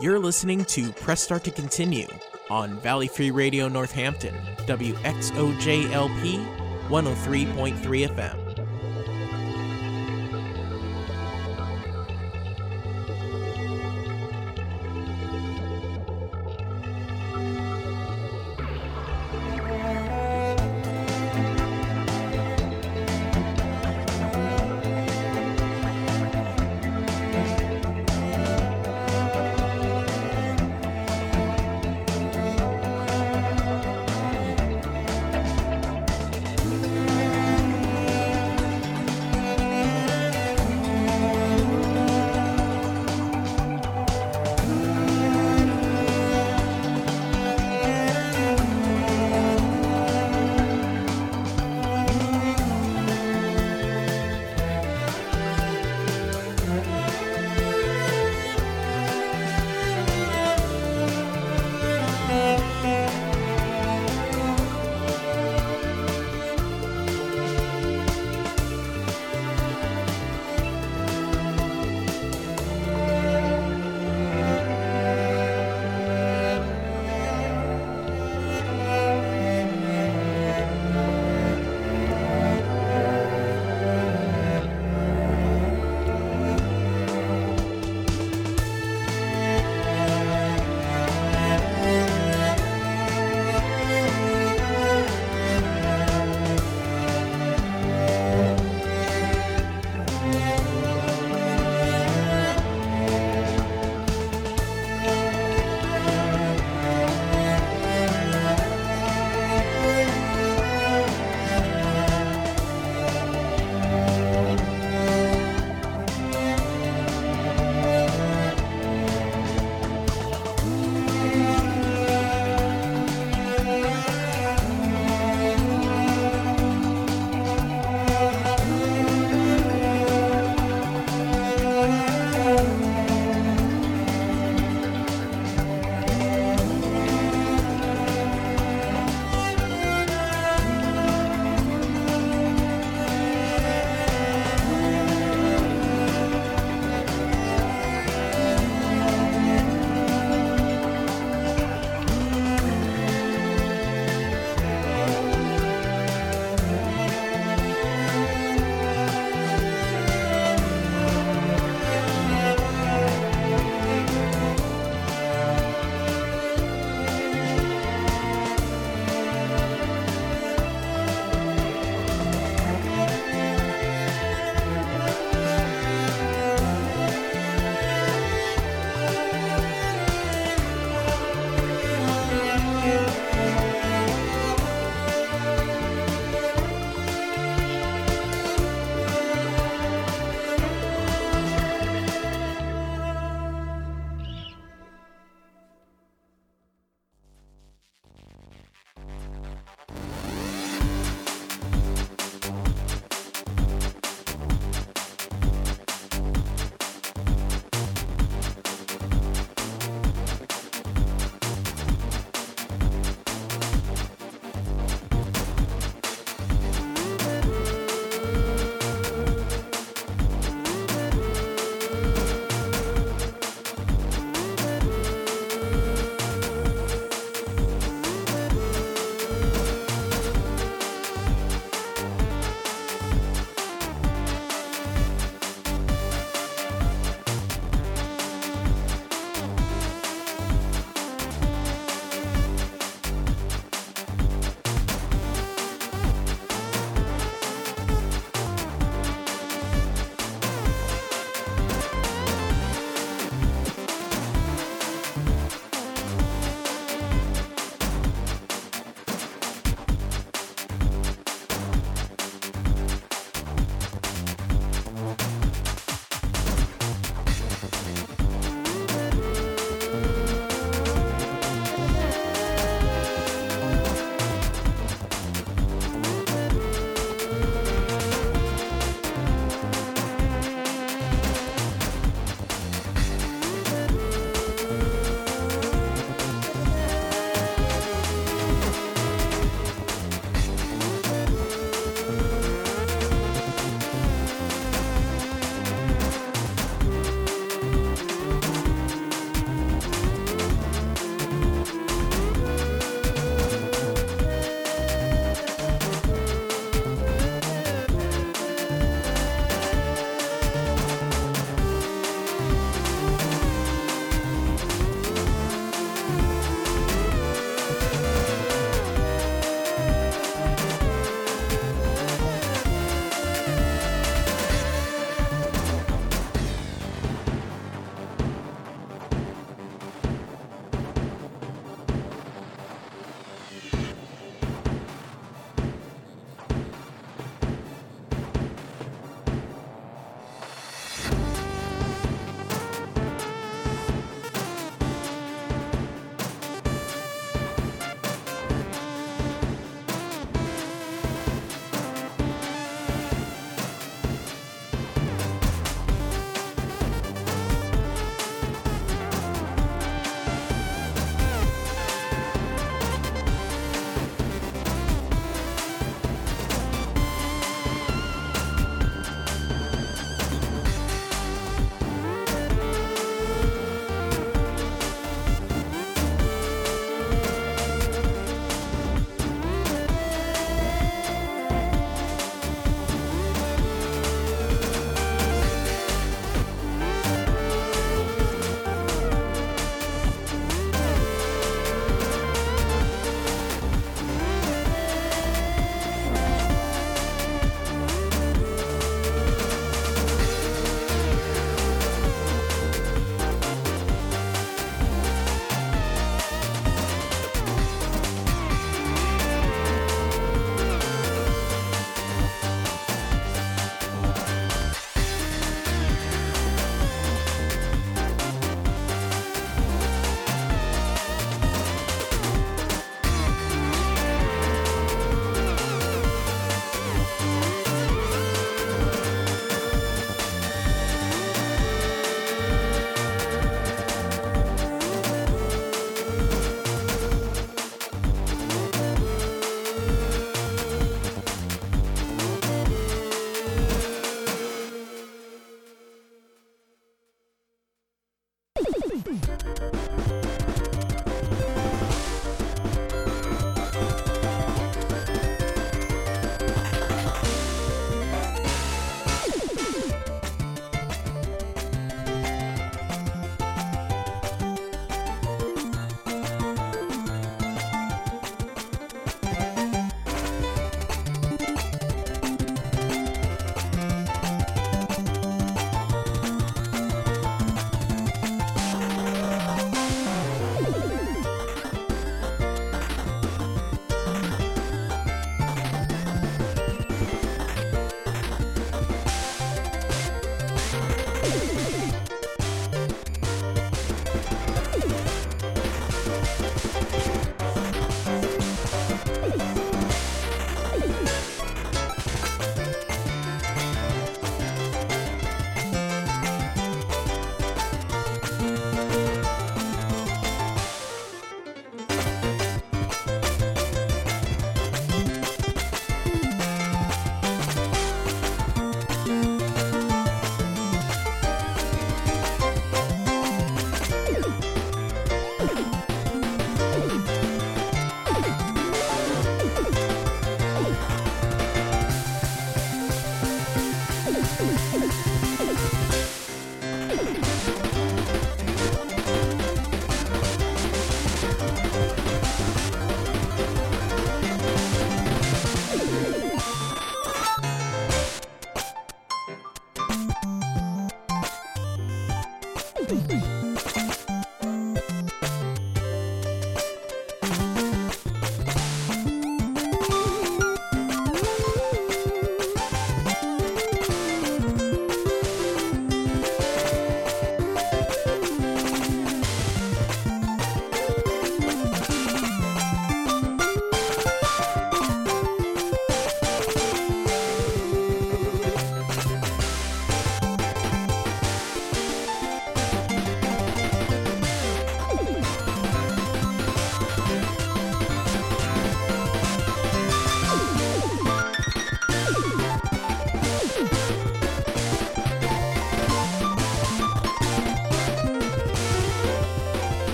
You're listening to Press Start to Continue on Valley Free Radio Northampton, WXOJLP 103.3 FM.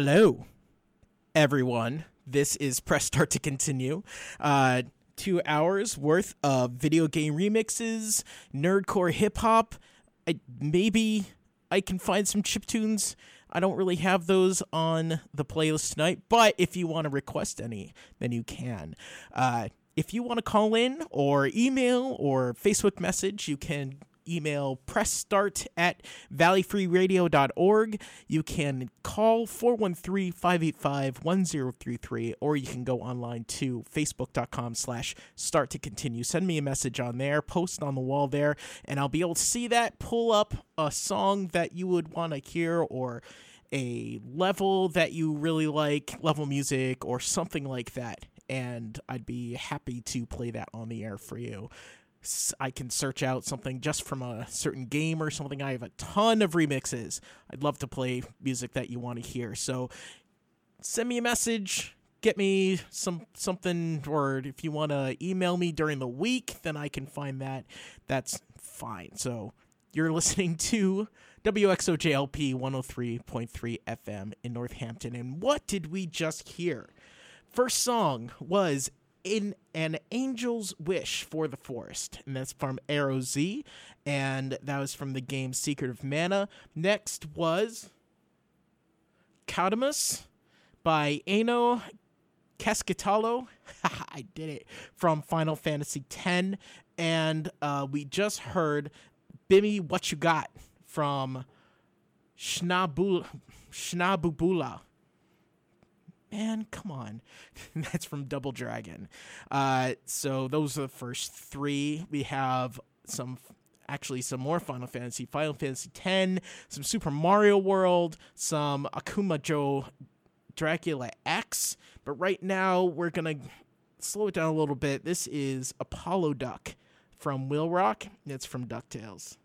Hello, everyone. This is Press Start to Continue. Uh, two hours worth of video game remixes, nerdcore hip hop. Maybe I can find some chip tunes. I don't really have those on the playlist tonight, but if you want to request any, then you can. Uh, if you want to call in or email or Facebook message, you can email pressstart at valleyfreeradio.org. You can call 413 585 1033, or you can go online to facebook.com slash start to continue. Send me a message on there, post on the wall there, and I'll be able to see that, pull up a song that you would want to hear or a level that you really like, level music, or something like that. And I'd be happy to play that on the air for you. I can search out something just from a certain game or something. I have a ton of remixes. I'd love to play music that you want to hear. So send me a message, get me some something or if you want to email me during the week, then I can find that. That's fine. So you're listening to WXOJLP 103.3 FM in Northampton. And what did we just hear? First song was in an angel's wish for the forest and that's from arrow z and that was from the game secret of mana next was Caudamus by Eno Cascatalo. I did it from Final Fantasy X. And uh, we just heard Bimmy What You Got from Schnabu- Shnabubula. Man, come on. That's from Double Dragon. Uh, so those are the first three. We have some actually some more Final Fantasy, Final Fantasy X, some Super Mario World, some Akumajo Dracula X. But right now we're gonna slow it down a little bit. This is Apollo Duck from Will Rock. It's from DuckTales.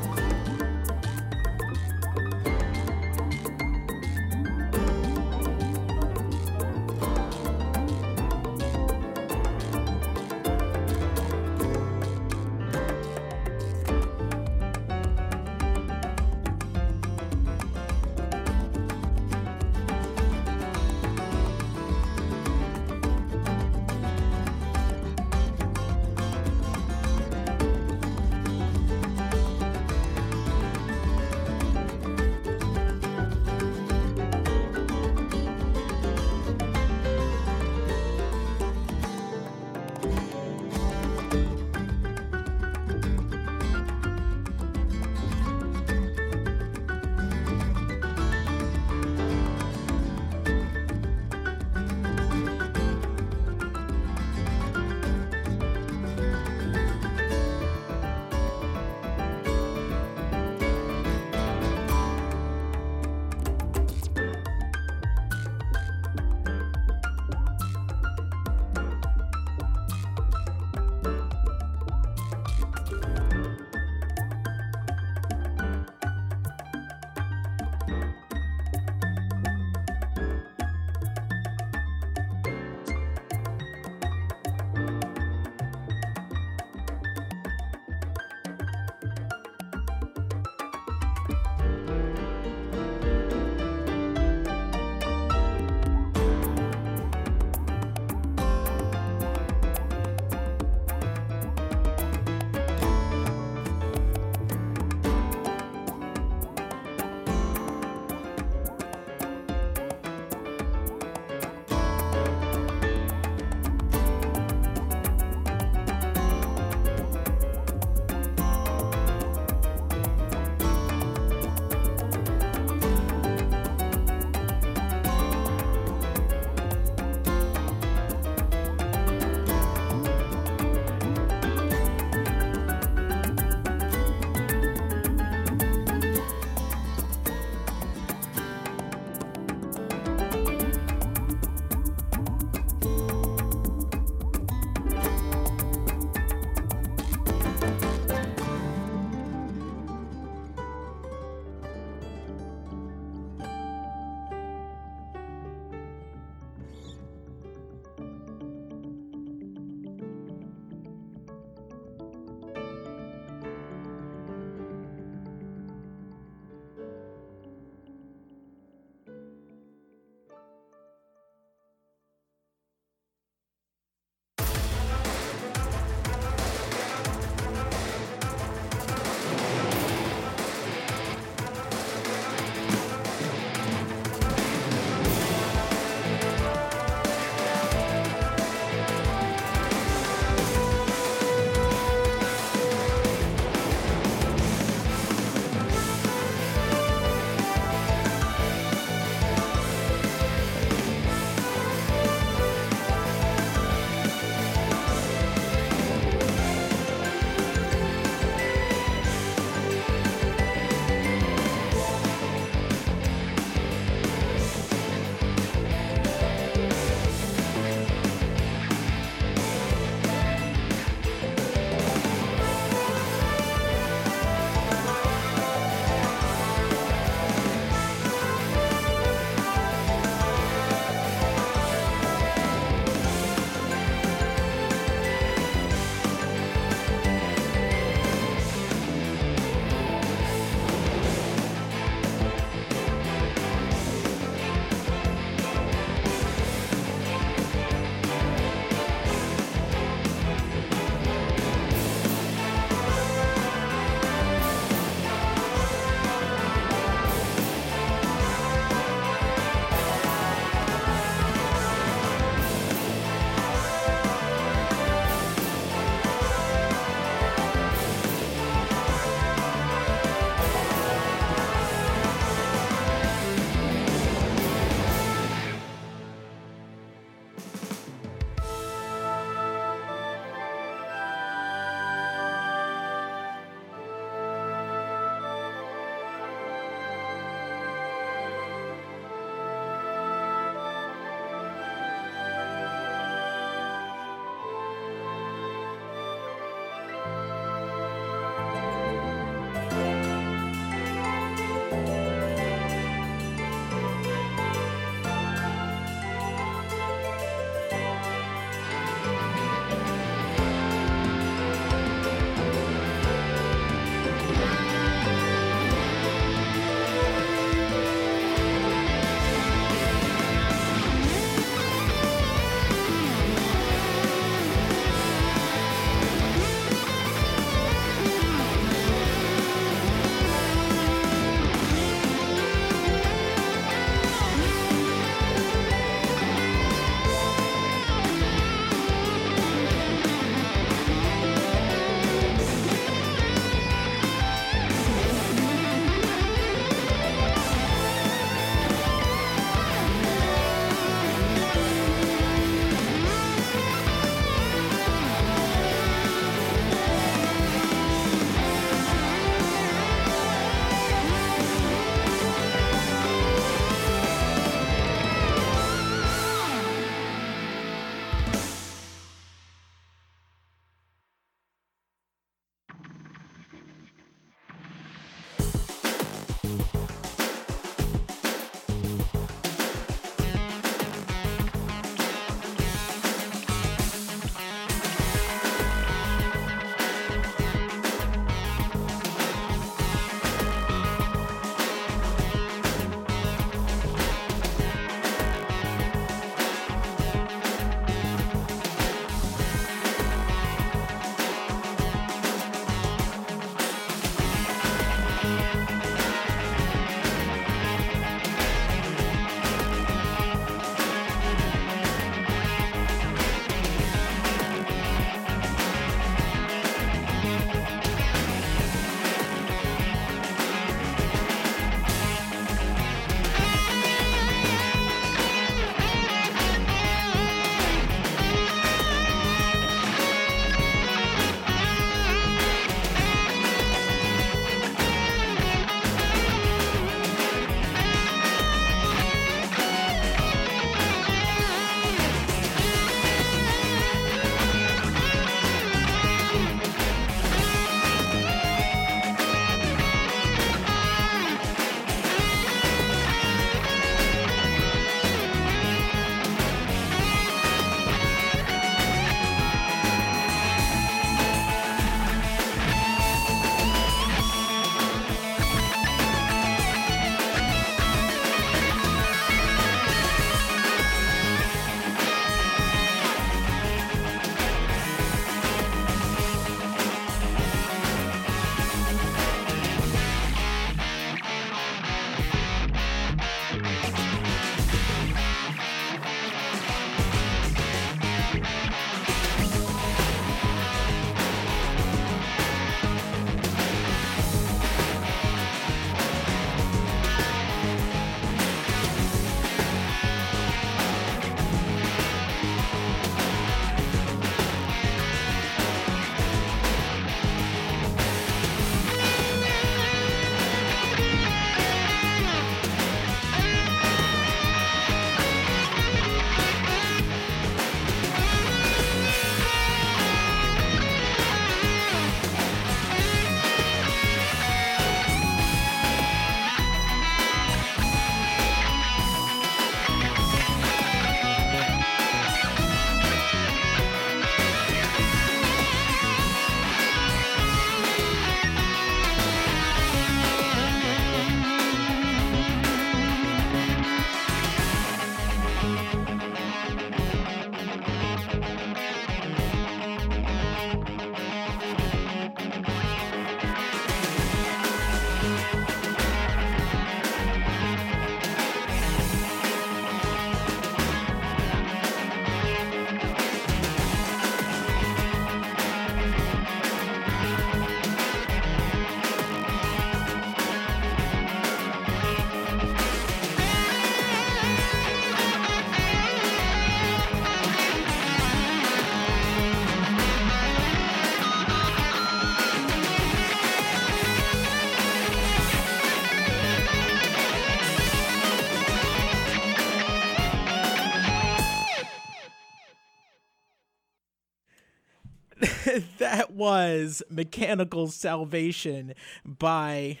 Was Mechanical Salvation by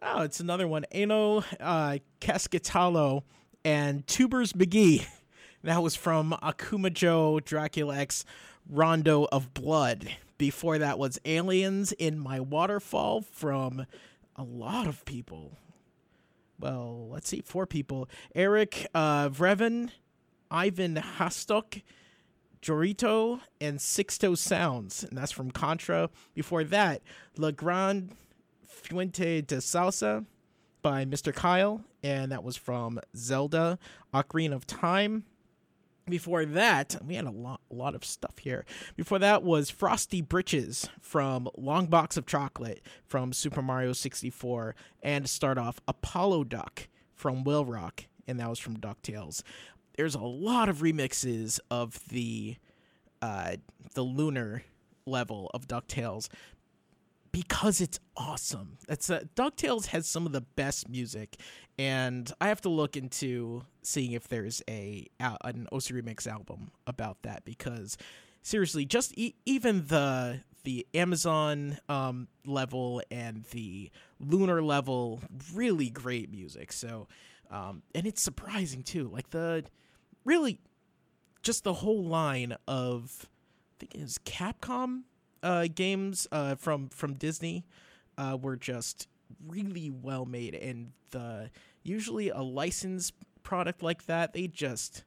oh, it's another one, Eno uh, Cascatalo and Tubers McGee. That was from Akumajo Dracula X Rondo of Blood. Before that was Aliens in My Waterfall from a lot of people. Well, let's see, four people. Eric uh, Vreven, Ivan Hastok, Jorito, and Sixto Sounds. And that's from Contra. Before that, La Grande Fuente de Salsa by Mr. Kyle. And that was from Zelda Ocarina of Time. Before that, we had a lot, a lot of stuff here. Before that was Frosty Britches from Long Box of Chocolate from Super Mario 64. And to start off, Apollo Duck from Will Rock, and that was from DuckTales. There's a lot of remixes of the uh, the lunar level of DuckTales because it's awesome. It's uh, DuckTales has some of the best music, and I have to look into seeing if there's a an OC remix album about that because seriously, just e- even the the Amazon um, level and the lunar level, really great music. So, um, and it's surprising too. Like the really, just the whole line of I think it was Capcom uh, games uh, from from Disney uh, were just really well made, and the usually a licensed product like that they just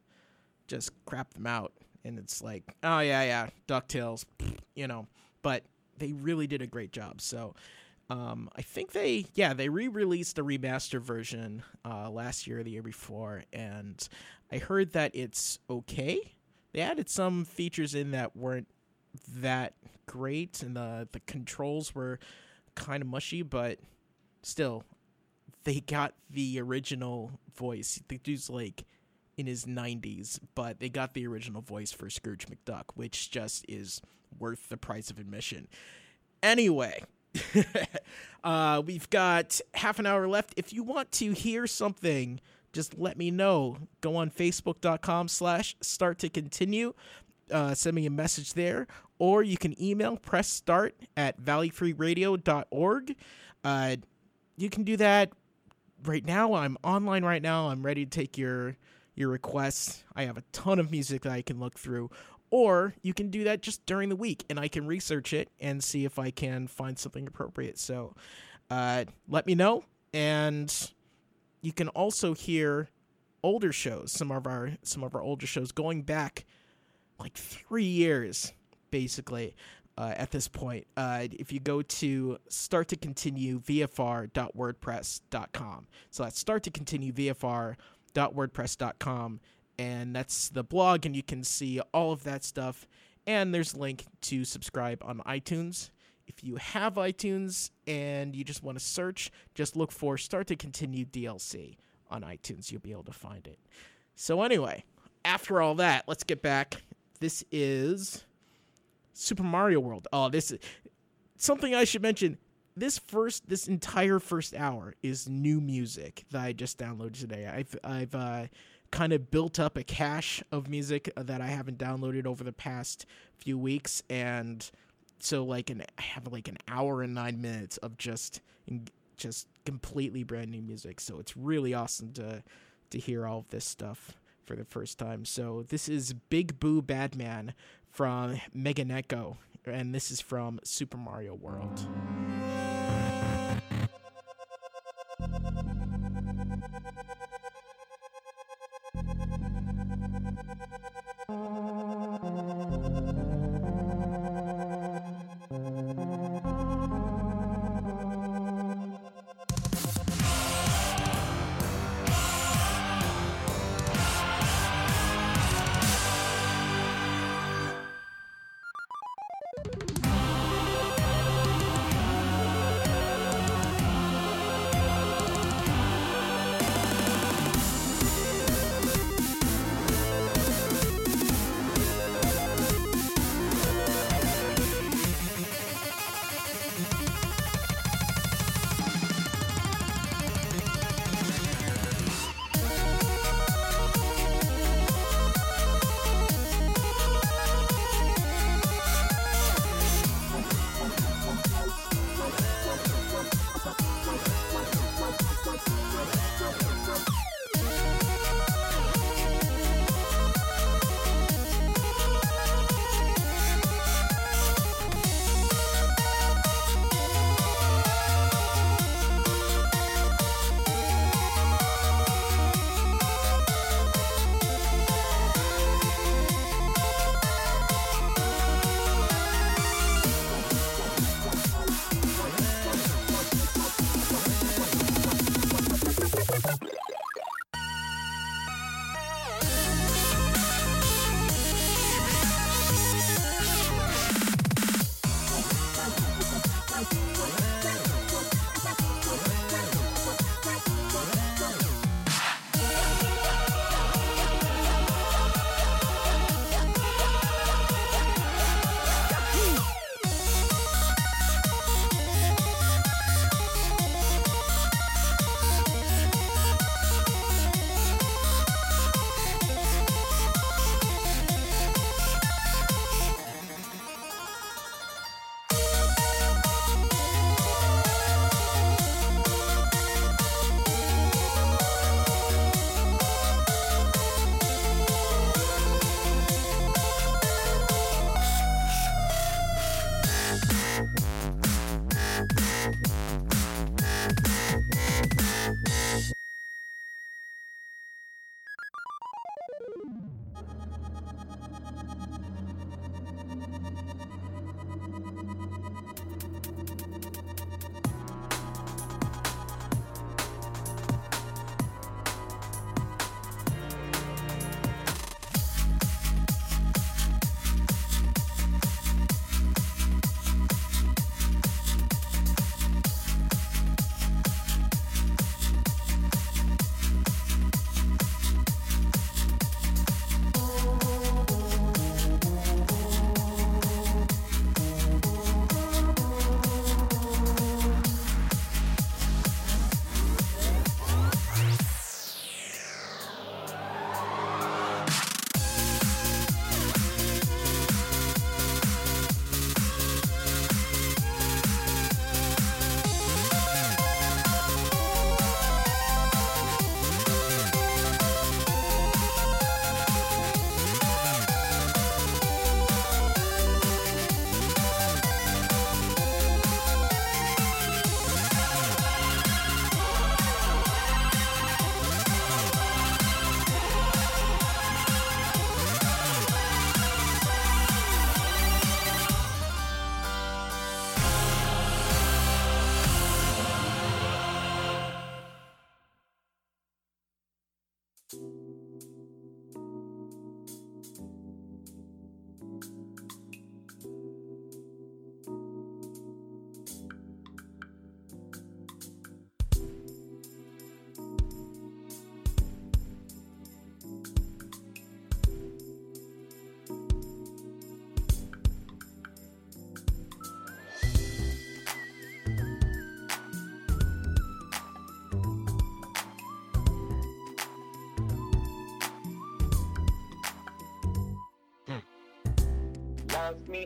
just crap them out, and it's like oh yeah yeah Ducktales, you know, but they really did a great job. So. Um, I think they, yeah, they re-released the remaster version uh, last year, or the year before, and I heard that it's okay. They added some features in that weren't that great, and the the controls were kind of mushy, but still, they got the original voice. The dude's like in his 90s, but they got the original voice for Scrooge McDuck, which just is worth the price of admission. Anyway, uh, we've got half an hour left. If you want to hear something, just let me know. Go on facebook.com slash start to continue uh, send me a message there, or you can email press start at valleyfreeradio.org. Uh, you can do that right now. I'm online right now. I'm ready to take your your requests. I have a ton of music that I can look through. Or you can do that just during the week and I can research it and see if I can find something appropriate. So uh, let me know. And you can also hear older shows, some of our some of our older shows going back like three years, basically. Uh, at this point, uh, if you go to start to continue vfr.wordpress.com. So that's start to continue vfr.wordpress.com. And that's the blog, and you can see all of that stuff. And there's a link to subscribe on iTunes. If you have iTunes and you just want to search, just look for Start to Continue DLC on iTunes. You'll be able to find it. So, anyway, after all that, let's get back this is Super Mario World. Oh, this is something I should mention. This first, this entire first hour is new music that I just downloaded today. I've, I've uh, kind of built up a cache of music that I haven't downloaded over the past few weeks, and so like an I have like an hour and nine minutes of just just completely brand new music. So it's really awesome to to hear all of this stuff for the first time. So this is Big Boo Badman from Meganeko, and this is from Super Mario World.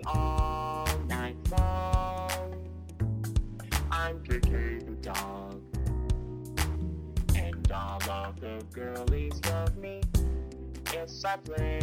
All night long. I'm KK the dog, and all of the girlies love me. Yes, I play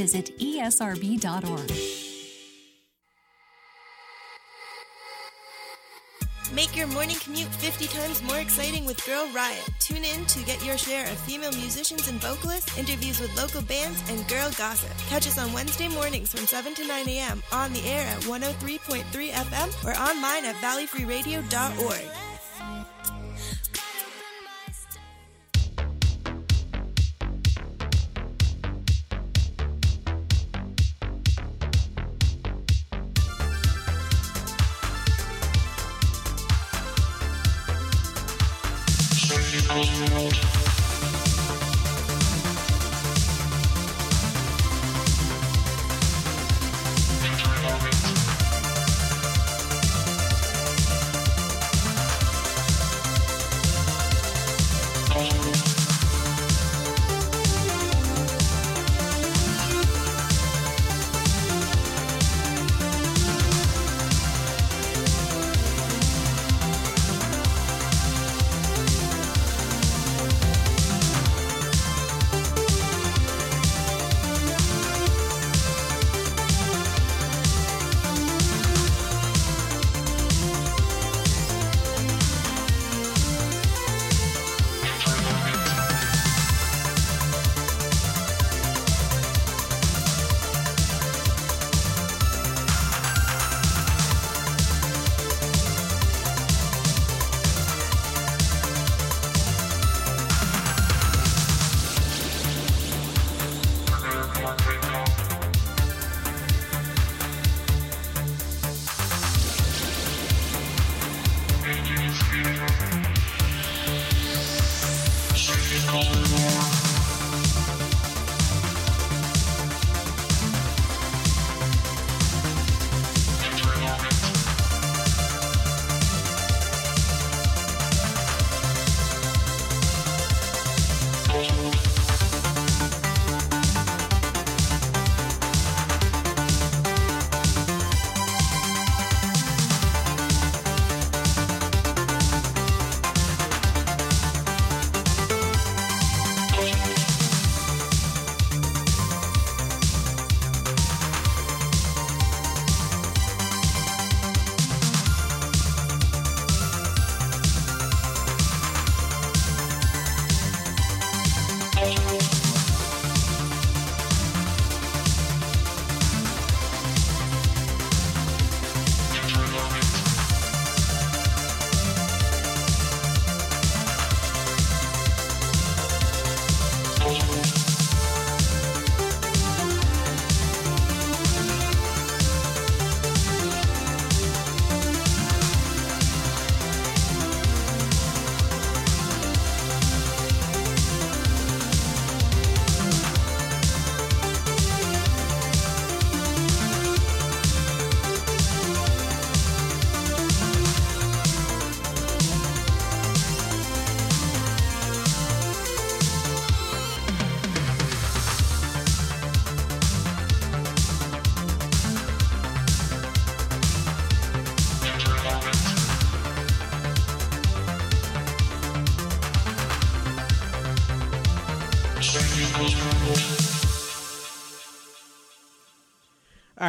visit esrb.org. Make your morning commute 50 times more exciting with Girl Riot. Tune in to get your share of female musicians and vocalists, interviews with local bands, and girl gossip. Catch us on Wednesday mornings from 7 to 9 a.m. on the air at 103.3 FM or online at valleyfreeradio.org.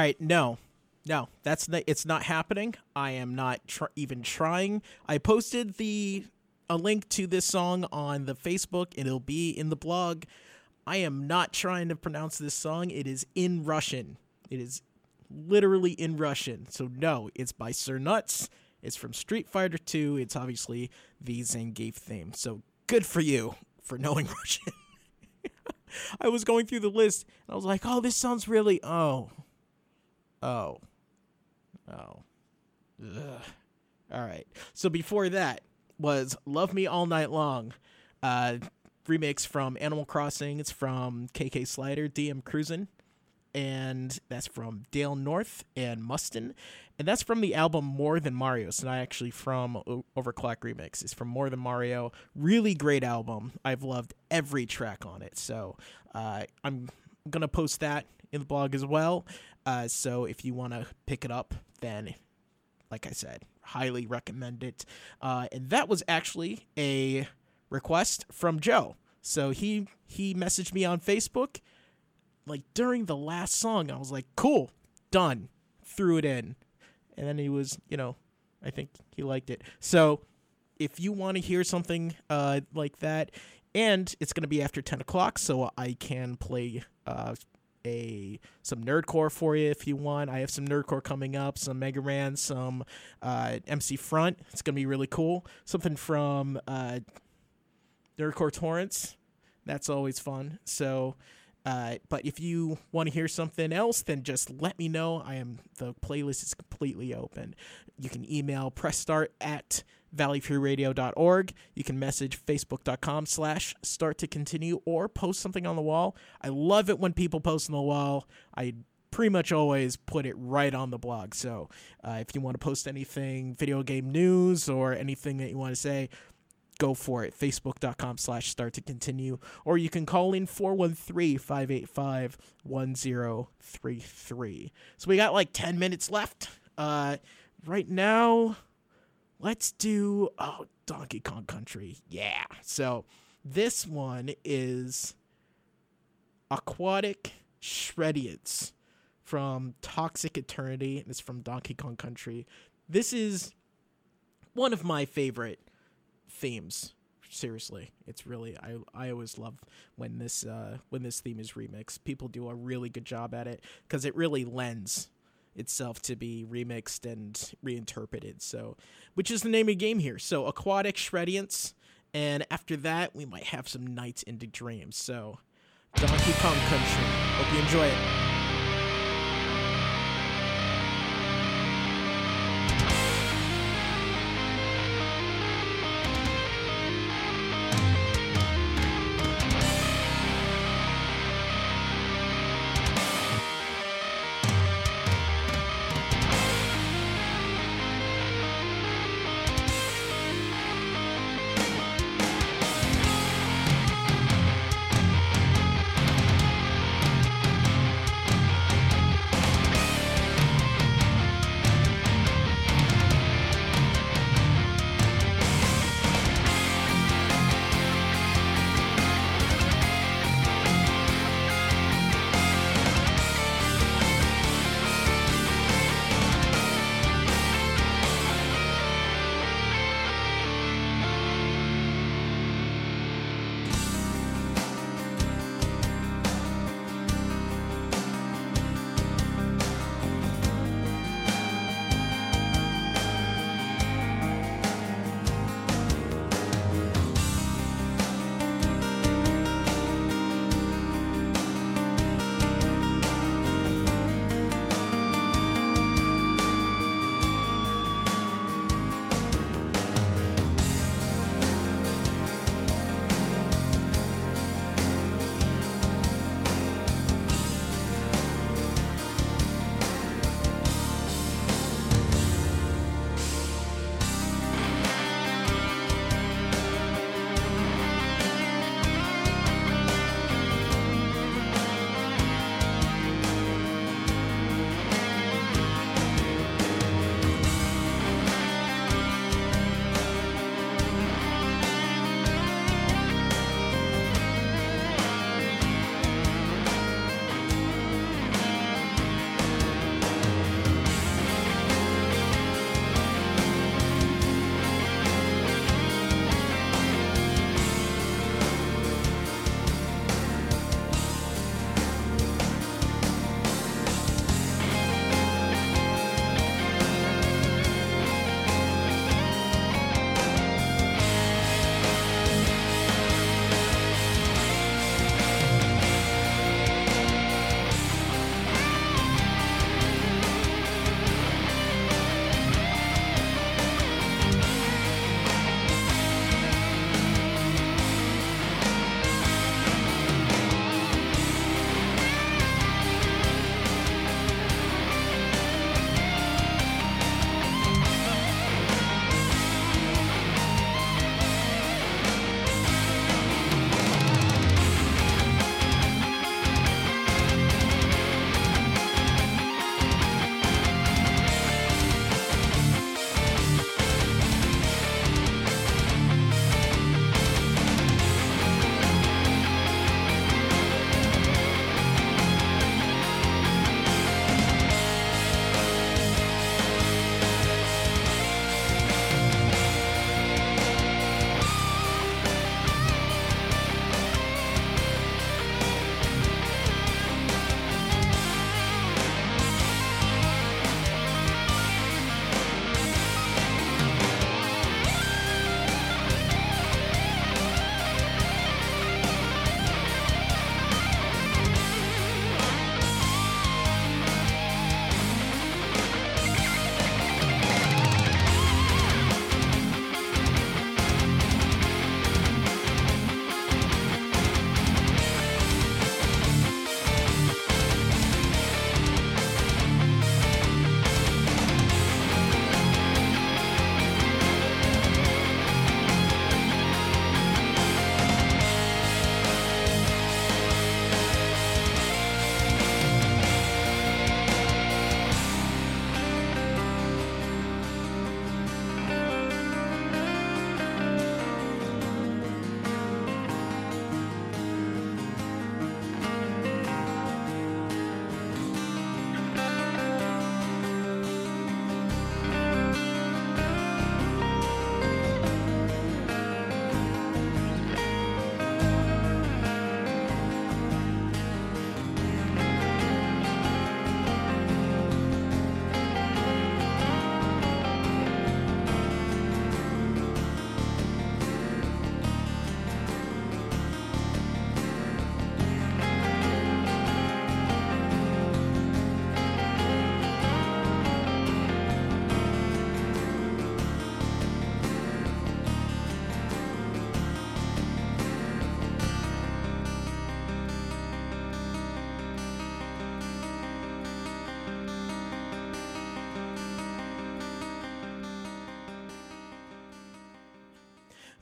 right, no, no, that's not, it's not happening. I am not tr- even trying. I posted the a link to this song on the Facebook, it'll be in the blog. I am not trying to pronounce this song. It is in Russian. It is literally in Russian. So no, it's by Sir Nuts. It's from Street Fighter 2. It's obviously the Zangief theme. So good for you for knowing Russian. I was going through the list and I was like, "Oh, this sounds really oh, oh, oh." Ugh. All right. So before that was "Love Me All Night Long," uh, remix from Animal Crossing. It's from KK Slider, DM Cruisin', and that's from Dale North and Mustin, and that's from the album More Than Mario. It's not actually from O- Overclock Remix. It's from More Than Mario. Really great album. I've loved every track on it. So uh, I'm gonna post that in the blog as well. Uh, so if you want to pick it up, then like I said, highly recommend it. Uh, and that was actually a request from Joe. So he he messaged me on Facebook like during the last song. I was like, "Cool, done." Threw it in. And then he was, you know, I think he liked it. So if you want to hear something uh, like that, and it's going to be after 10 o'clock, so I can play uh, a some nerdcore for you if you want. I have some nerdcore coming up, some Mega Ran, some uh, MC Front. It's to be really cool. Something from uh, Nerdcore Torrents. That's always fun. So, uh, but if you want to hear something else, then just let me know. I am the playlist is completely open. You can email pressstart at valleyfreeradio.org. You can message facebook.com slash start to continue or post something on the wall. I love it when people post on the wall. I pretty much always put it right on the blog. So uh, if you want to post anything, video game news or anything that you want to say, go for it. Facebook.com slash start to continue. Or you can call in 413 585 1033. So we got like 10 minutes left. Uh, right now, let's do oh Donkey Kong Country. Yeah. So this one is Aquatic Shredience from Toxic Eternity, and it's from Donkey Kong Country. This is one of my favorite themes. Seriously, it's really I I always love when this uh, when this theme is remixed. People do a really good job at it because it really lends itself to be remixed and reinterpreted. So, which is the name of the game here. So, Aquatic Shredience, and after that, we might have some Nights into Dreams. So, Donkey Kong Country. Hope you enjoy it.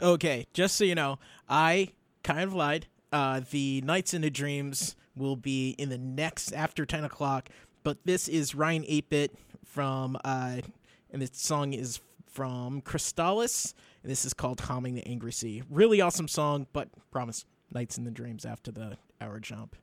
Okay, just so you know, I kind of lied. Uh, the Nights into Dreams will be in the next after 10 o'clock, but this is Ryan 8-Bit from, uh, and this song is from Crystalis, and this is called Calming the Angry Sea. Really awesome song, but promise, Nights in the Dreams after the hour jump.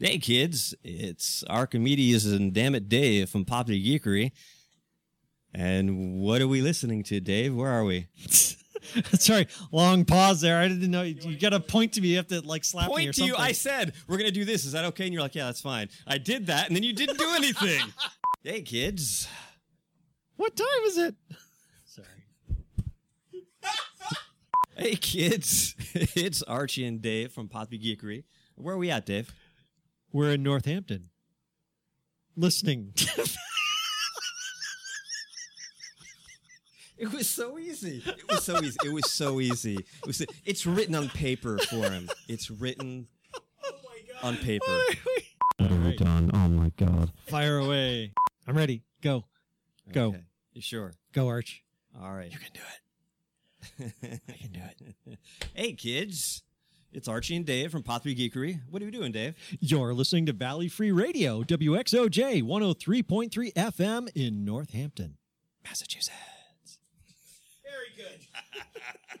Hey kids, it's Archimedes and Damn It Dave from Poppy Geekery. And what are we listening to, Dave? Where are we? Sorry, long pause there. I didn't know you, you got to point to me. You have to like slap me or Point to you. I said we're gonna do this. Is that okay? And you're like, yeah, that's fine. I did that, and then you didn't do anything. hey kids, what time is it? Sorry. hey kids, it's Archie and Dave from Poppy Geekery. Where are we at, Dave? We're in Northampton. Listening. It was so easy. It was so easy. It was so easy. It was. It's written on paper for him. It's written on paper. What have we done? Oh my god. Fire away. I'm ready. Go. Go. Okay. You sure? Go, Arch. All right. You can do it. I can do it. hey kids, it's Archie and Dave from Poppy Geekery. What are you doing, Dave? You're listening to Valley Free Radio, WXOJ 103.3 FM in Northampton, Massachusetts. Very good.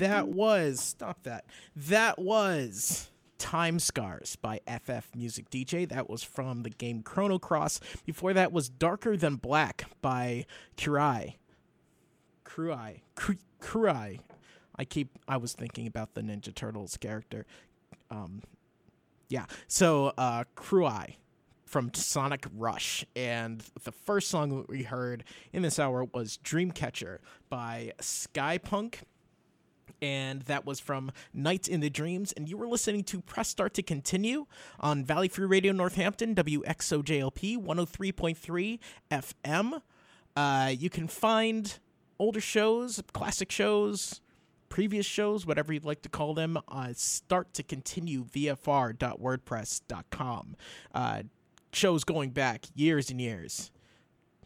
that was stop that. That was Time Scars by FF Music DJ. That was from the game Chrono Cross. Before that was Darker Than Black by Kurai. Kurai. Kurai. I keep I was thinking about the Ninja Turtles character. Um yeah. So uh Kurai from Sonic Rush. And the first song we heard in this hour was Dreamcatcher by Skypunk. And that was from Nights in the Dreams. And you were listening to Press Start to Continue on Valley Free Radio Northampton, WXOJLP 103.3 FM. Uh, you can find older shows, classic shows, previous shows, whatever you'd like to call them, uh, start to continue VFR.wordpress.com. Uh, shows going back years and years,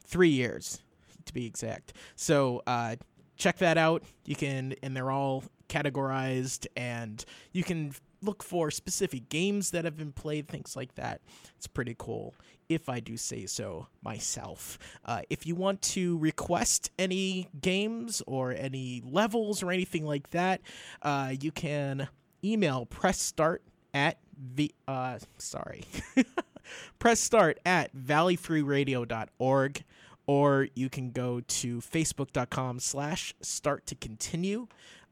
three years to be exact. So uh, check that out. You can, and they're all categorized, and you can look for specific games that have been played, things like that. It's pretty cool, if I do say so myself. Uh, if you want to request any games or any levels or anything like that, uh, you can email press start at the uh sorry press start at valleyfreeradio.org or you can go to facebook.com slash start to continue.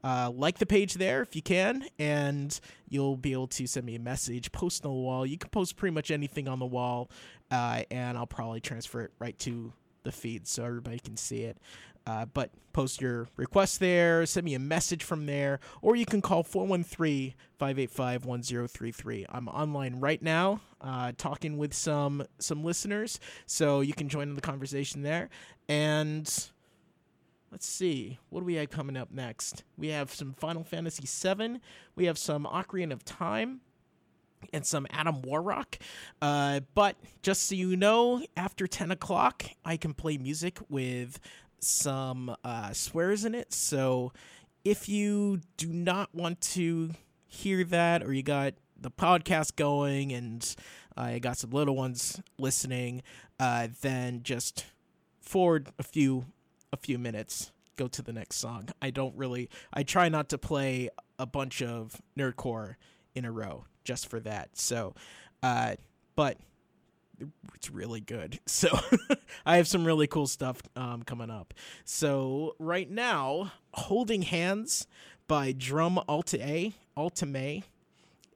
Uh, like the page there if you can and you'll be able to send me a message post on the wall. You can post pretty much anything on the wall uh, and i'll probably transfer it right to the feed so everybody can see it uh, but post your request there, send me a message from there, or you can call 413 585 1033. I'm online right now uh, talking with some some listeners, so you can join in the conversation there. And let's see, what do we have coming up next? We have some Final Fantasy VII, we have some Ocarina of Time and some Adam Warrock. Uh, but just so you know, after 10 o'clock, I can play music with some uh, swears in it. So if you do not want to hear that, or you got the podcast going and I got some little ones listening, uh, then just forward a few a few minutes. Go to the next song. I don't really. I try not to play a bunch of nerdcore in a row just for that. So, uh, but it's really good. So I have some really cool stuff um, coming up. So right now, Holding Hands by Drum Alta A, Alta May,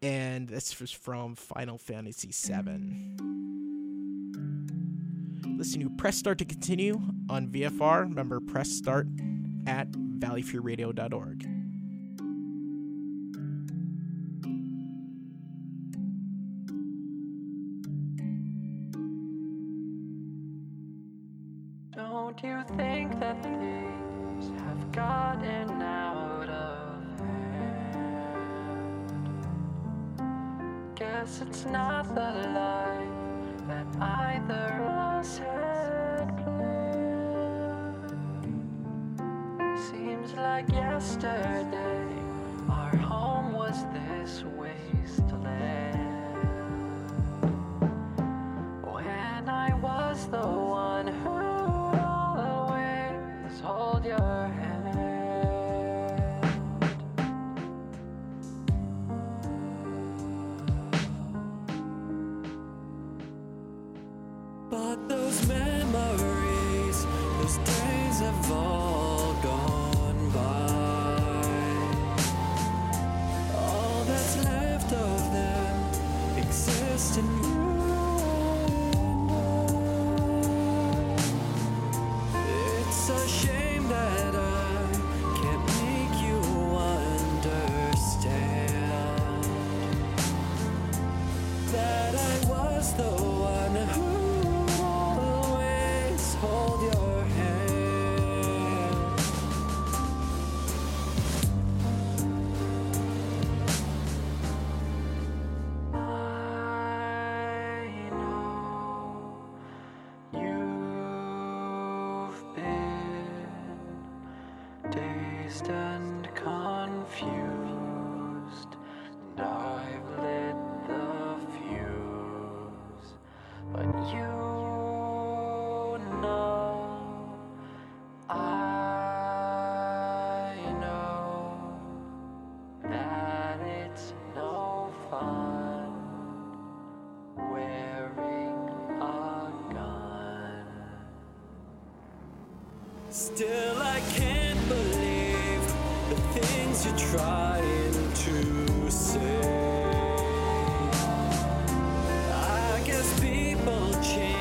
and this was from Final Fantasy VII. Listen to Press Start to continue on VFR. Remember, press start at valleyfreeradio.org. It's not the life that either of us had planned. Seems like yesterday Still, I can't believe the things you're trying to say. I guess people change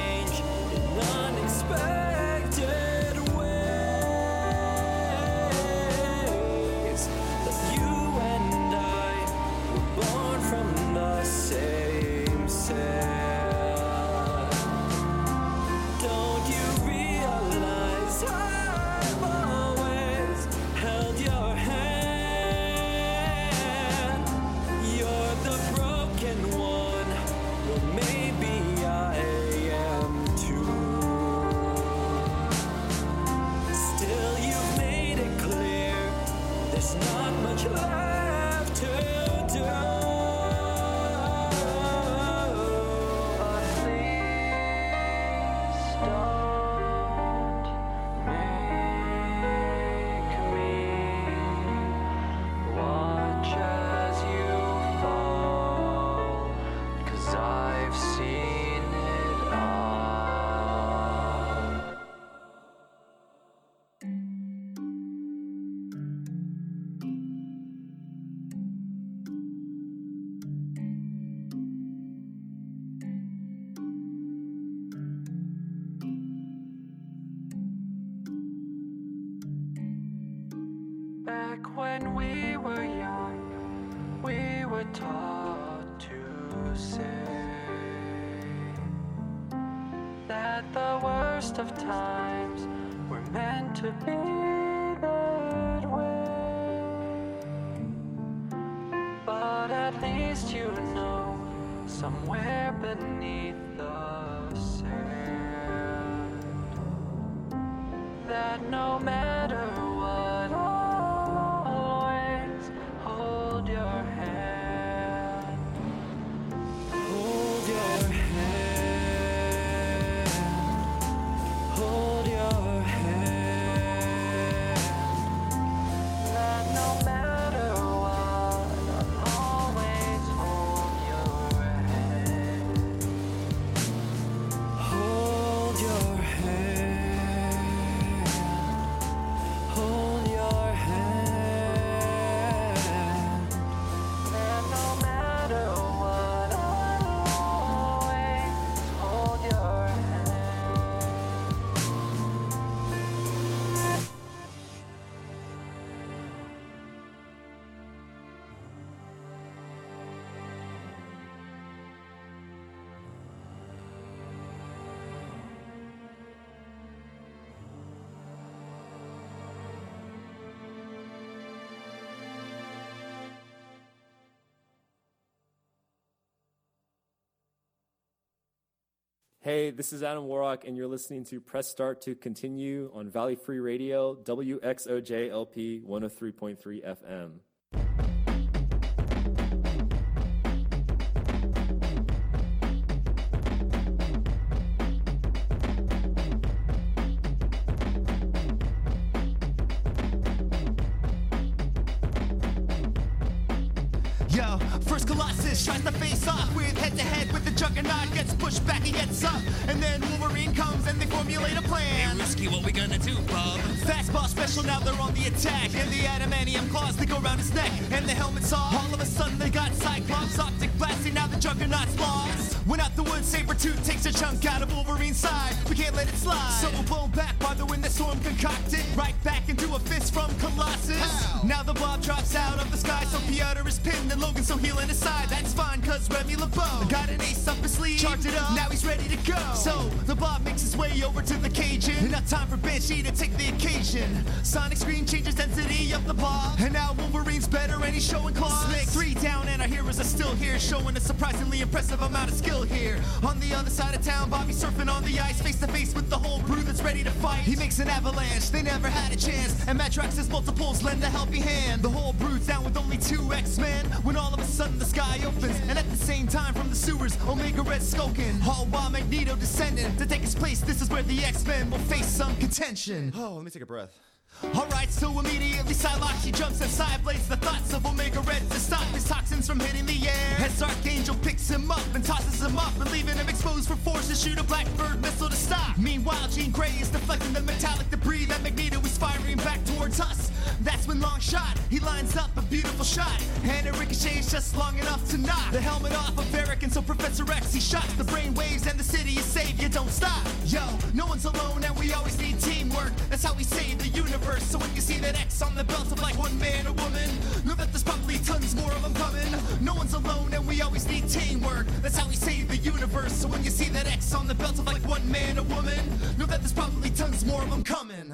no matter Hey, this is Adam Warrock, and you're listening to Press Start to Continue on Valley Free Radio, WXOJ LP 103.3 FM. Juggernaut, gets pushed back, he gets up, and then Wolverine comes and they formulate a plan. Hey, Risky, what we gonna do, bub? Fastball special, now they're on the attack, and the adamantium claws they go around his neck, and the helmet's off. All of a sudden they got Cyclops, optic blasting, now the Juggernaut's lost. When out the woods, Sabretooth takes a chunk out of Wolverine's side. We can't let it slide. So we're blown back by the wind that storm concocted. Right back into a fist from Colossus. Now the blob drops out of the sky, so Piotr is pinned and Logan's so healing aside. That's fine, cause Remy LeBeau got an ace up his sleeve. Charged it up, now he's ready to go. So the blob makes his way over to the Cajun. Enough time for Banshee to take the occasion. Sonic screen changes density of the blob. And now Wolverine's better and he's showing claws. Snake three down and our heroes are still here, showing a surprisingly impressive amount of skill here. On the other side of town, Bobby surfing on the ice, face to face with the whole brew that's ready to fight. He makes an avalanche, they never had a chance. And Madrox's multiples lend a helping hand. The whole brew's down with only two X-Men. When all of a sudden the sky opens, and at the same time from the sewers, Omega Red skulking. All while Magneto descending. To take his place, this is where the X-Men will face some contention. Oh, let me take a breath. Alright, so immediately Psylocke she jumps inside, blades the thoughts of Omega Red to stop his toxins from hitting the air. As Archangel picks him up and tosses him up, and leaving him exposed for force to shoot a Blackbird missile to stop. Meanwhile, Jean Grey is deflecting the metallic debris that Magneto open long shot. He lines up a beautiful shot, and it ricochets just long enough to knock the helmet off of Erik. And so Professor X he shots the brain waves, and the city is saved. You don't stop, yo. No one's alone, and we always need teamwork. That's how we save the universe. So when you see that X on the belt of like one man or woman, know that there's probably tons more of them coming. No one's alone, and we always need teamwork. That's how we save the universe. So when you see that X on the belt of like one man or woman, know that there's probably tons more of them coming.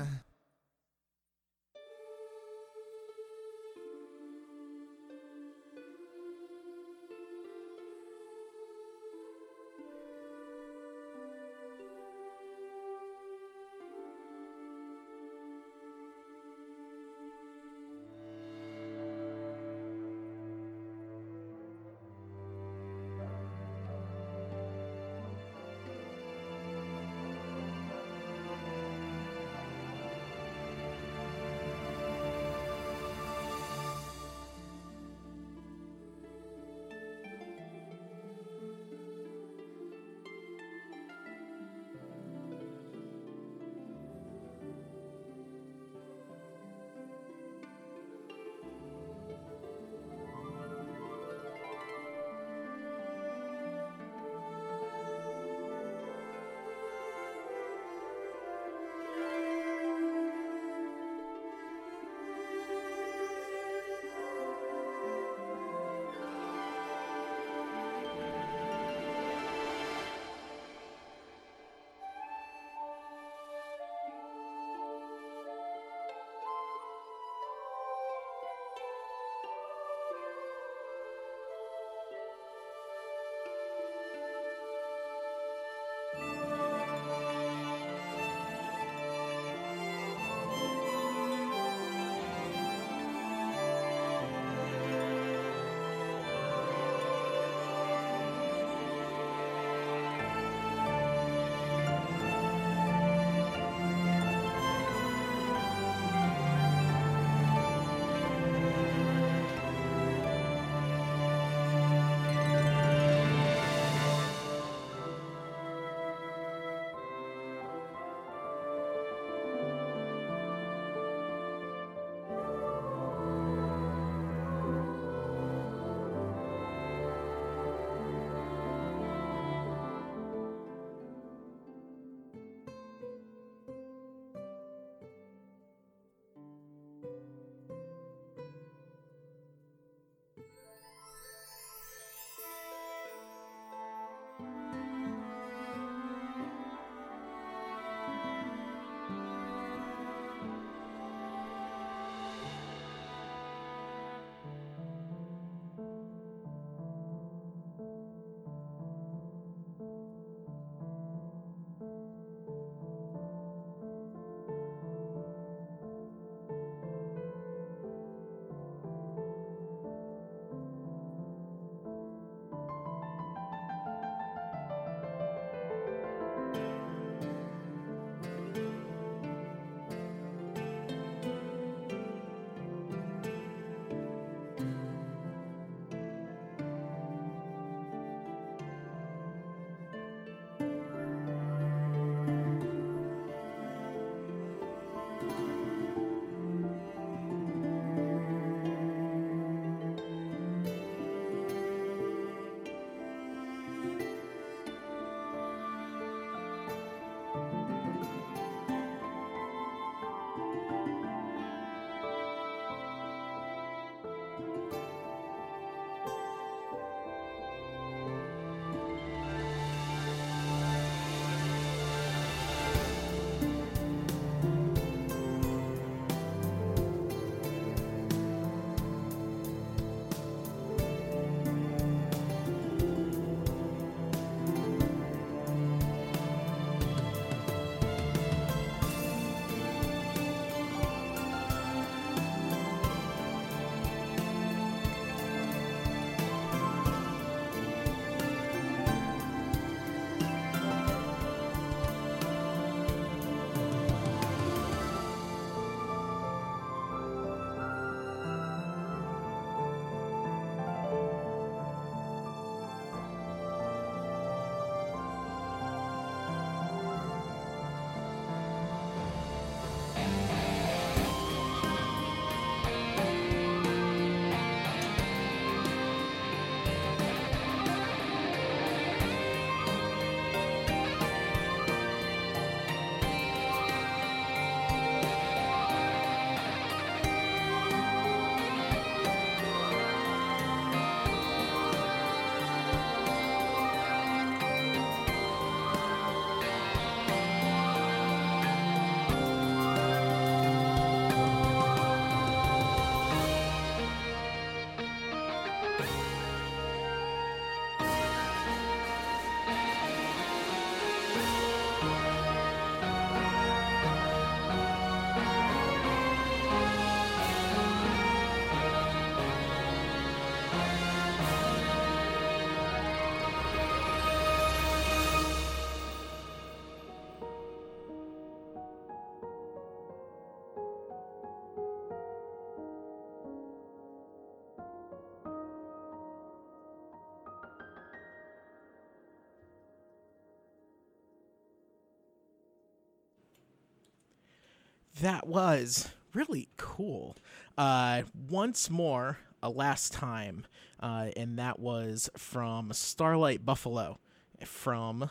That was really cool. Uh, once more, a last time, uh, and that was from Starlight Buffalo, from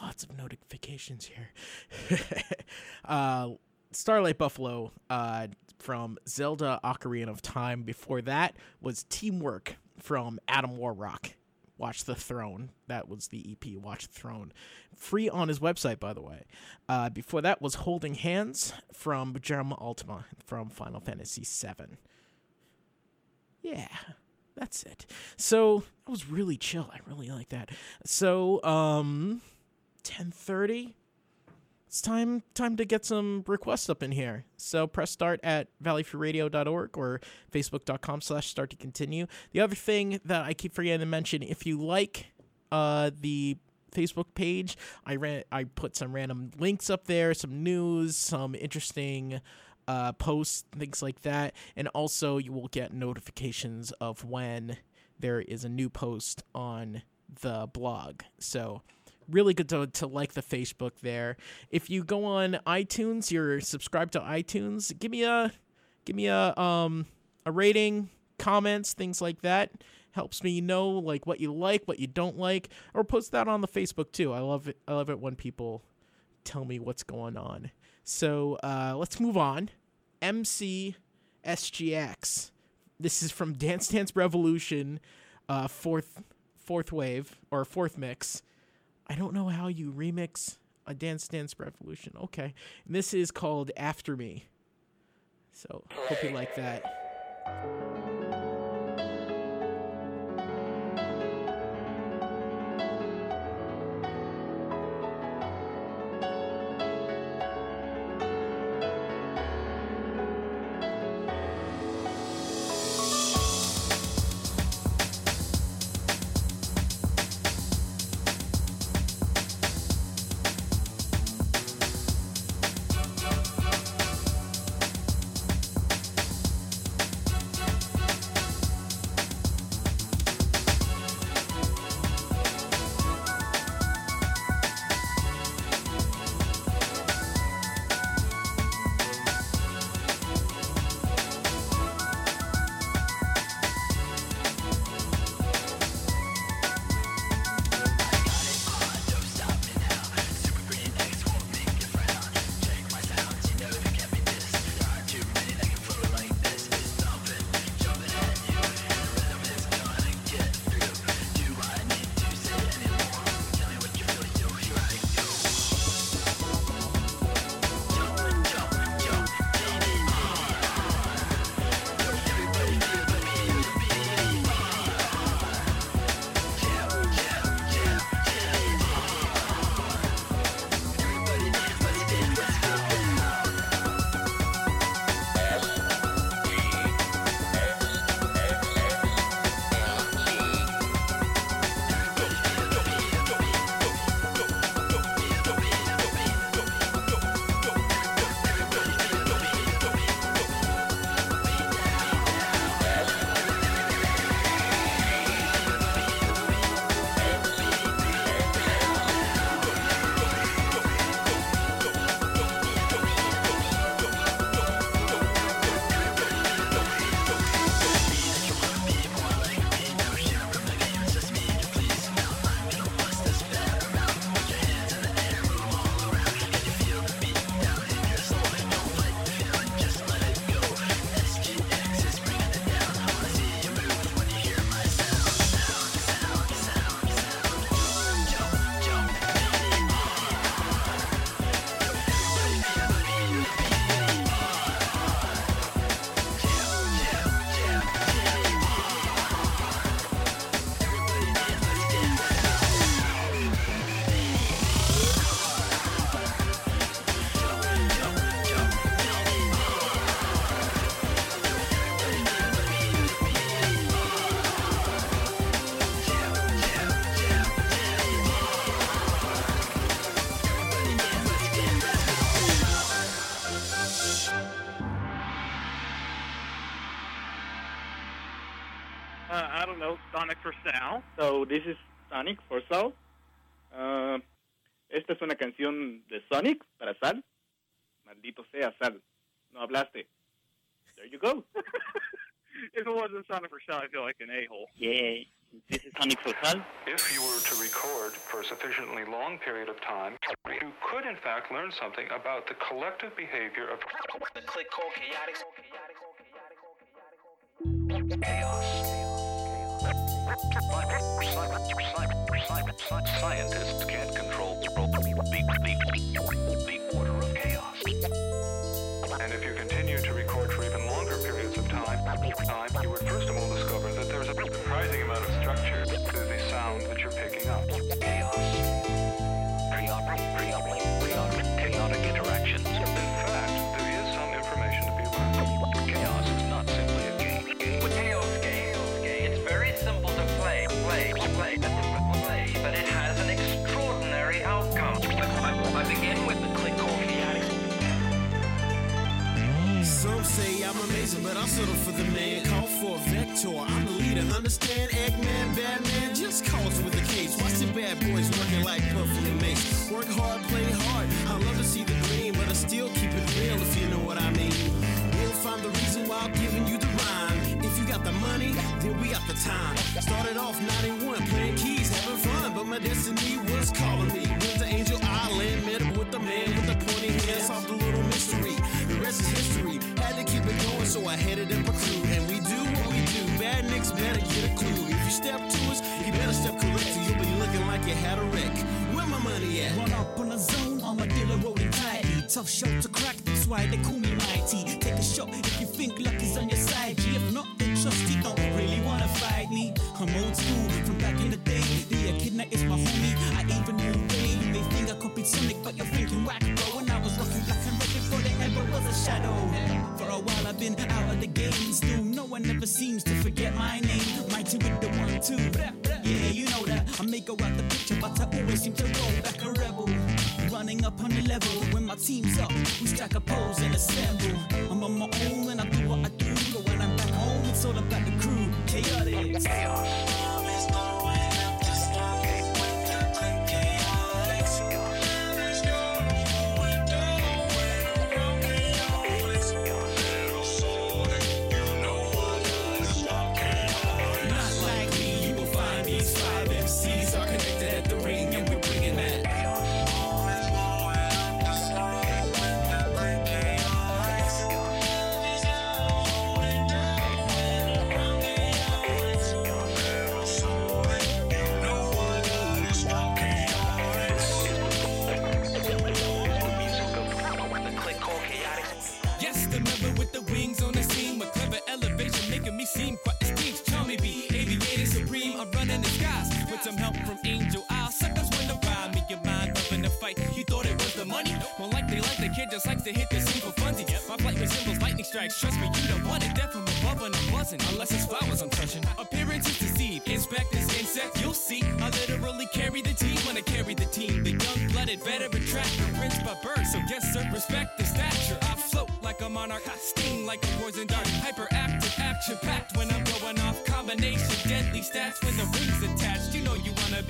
lots of notifications here. uh, Starlight Buffalo uh, from Zelda Ocarina of Time. Before that was Teamwork from Adam Warrock. Watch the Throne. That was the EP, Watch the Throne. Free on his website, by the way. Uh, before that was Holding Hands from Gem Ultima from Final Fantasy VII. Yeah, that's it. So that was really chill. I really like that. So, um, 1030 it's time time to get some requests up in here. So press start at valleyfreeradio.org or facebook.com slash start to continue. The other thing that I keep forgetting to mention, if you like uh, the Facebook page, I ran I put some random links up there, some news, some interesting uh, posts, things like that, and also you will get notifications of when there is a new post on the blog. So really good to, to like the Facebook there. If you go on iTunes, you're subscribed to iTunes. Give me a give me a um a rating, comments, things like that. Helps me know like what you like, what you don't like, or post that on the Facebook too. I love it. I love it when people tell me what's going on. So uh, let's move on. MC SGX. This is from Dance Dance Revolution, uh, fourth fourth wave or fourth mix. I don't know how you remix a Dance Dance Revolution. Okay. And this is called After Me. So, hope you like that. This is Sonic for Sal. Uh, esta es una canción de Sonic para Sal. Maldito sea, Sal. No hablaste. There you go. if it wasn't Sonic for Sal, I feel like an a-hole. Yeah, this is Sonic for Sal. If you were to record for a sufficiently long period of time, you could in fact learn something about the collective behavior of The click called chaotic. Scientists can't control the, the, the order of chaos. And if you continue to record for even longer periods of time, time, you would first of all discover that there's a surprising amount of structure to the sound that you're picking up. Chaos. Amazing, but I'll settle for the man. Call for a vector. I'm the leader. Understand, Eggman, Batman, just calls with the case. Watch the bad boys working like Puffy Mase. Work hard, play hard. I love to see the green, but I still keep it real if you know what I mean. We'll find the reason while giving you the rhyme. If you got the money, then we got the time. Started off 91, playing keys, having fun, but my destiny was calling me. Went to Angel Island, met up with the man with the pointy hair, solved a little so I headed up a crew, and we do what we do. Bad nicks better get a clue. If you step to us, you better step correct, or you'll be looking like you had a wreck. Where my money at? Run up on the zone, I'm a dealer rolling tightly. Tough shot to crack, that's why they call me mighty. Take a shot if you think luck is on your side. G, if not, then trust you don't really wanna fight me. I'm old school from back in the day. The echidna is my homie. I even knew Ray. May think I copied Sonic, but you're thinking whack, bro. When I was rocking and red before there ever was a shadow. Been out of the game. Still, no one ever seems to forget my name. Mighty with the one, two. Yeah, you know that. I may go out the picture, but I always seem to roll back a rebel. Running up on the level when my team's up, we stack a pose and assemble. I'm on my own and I do what I do, but when I'm back home, it's all about the crew. Chaotic. Not to hit scene for funsies. My flight resembles lightning strikes. Trust me, you don't want it. Death from above when I'm buzzing. Unless it's flowers I'm touching. Appearances deceive. Inspect this insect, you'll see. I literally carry the team when I carry the team. The young blooded veteran tracker, prince by birth. So yes, sir, respect the stature. I float like a monarch, I sting like a poison dart. Hyperactive, action packed when I'm going off. Combination, deadly stats when the ring's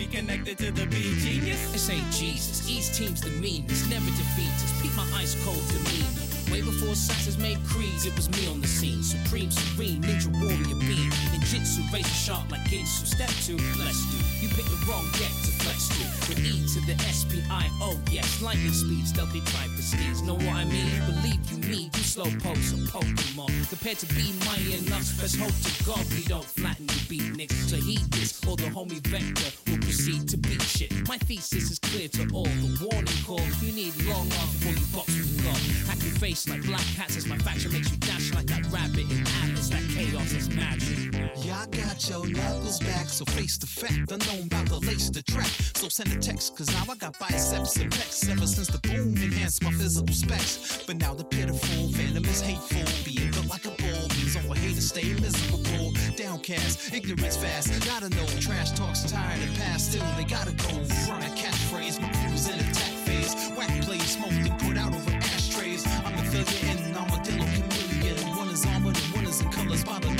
be connected to the B genius. This ain't Jesus. Each team's the meanest, never defeat us. Peep my ice cold demeanor. Way before assassins made creeds, it was me on the scene. Supreme, serene, ninja warrior beam. Ninjutsu, razor sharp like Ginsu. Step two, bless you. You picked the wrong deck to flex to. With E to the S-P-I-O, yes. Lightning speed, stealthy type prestige. Know what I mean? Believe you me, you slow pose a Pokemon. Compared to be mighty enough, let's hope to God we don't flatten you beat. To heed this, or the homie Vector will proceed to beat shit. My thesis is clear to all. The warning call, you need long arms before you box with God. Face like black cats as my faction makes you dash like that rabbit in Atlas. That chaos is magic. Yeah, I got your knuckles back, so face the fact. Unknown about the lace the track. So send a text, cause now I got biceps and pecs. Ever since the boom enhanced my physical specs. But now the pitiful, venomous, hateful. Being built like a bull means all haters stay miserable. Downcast, ignorance fast. Gotta know, trash talks tired and past. Still, they gotta go. Run a catchphrase, my crew's in attack phase. Whack plays, smoked and put out over. Failure in armadillo chameleon. One is armored and one is in colors by the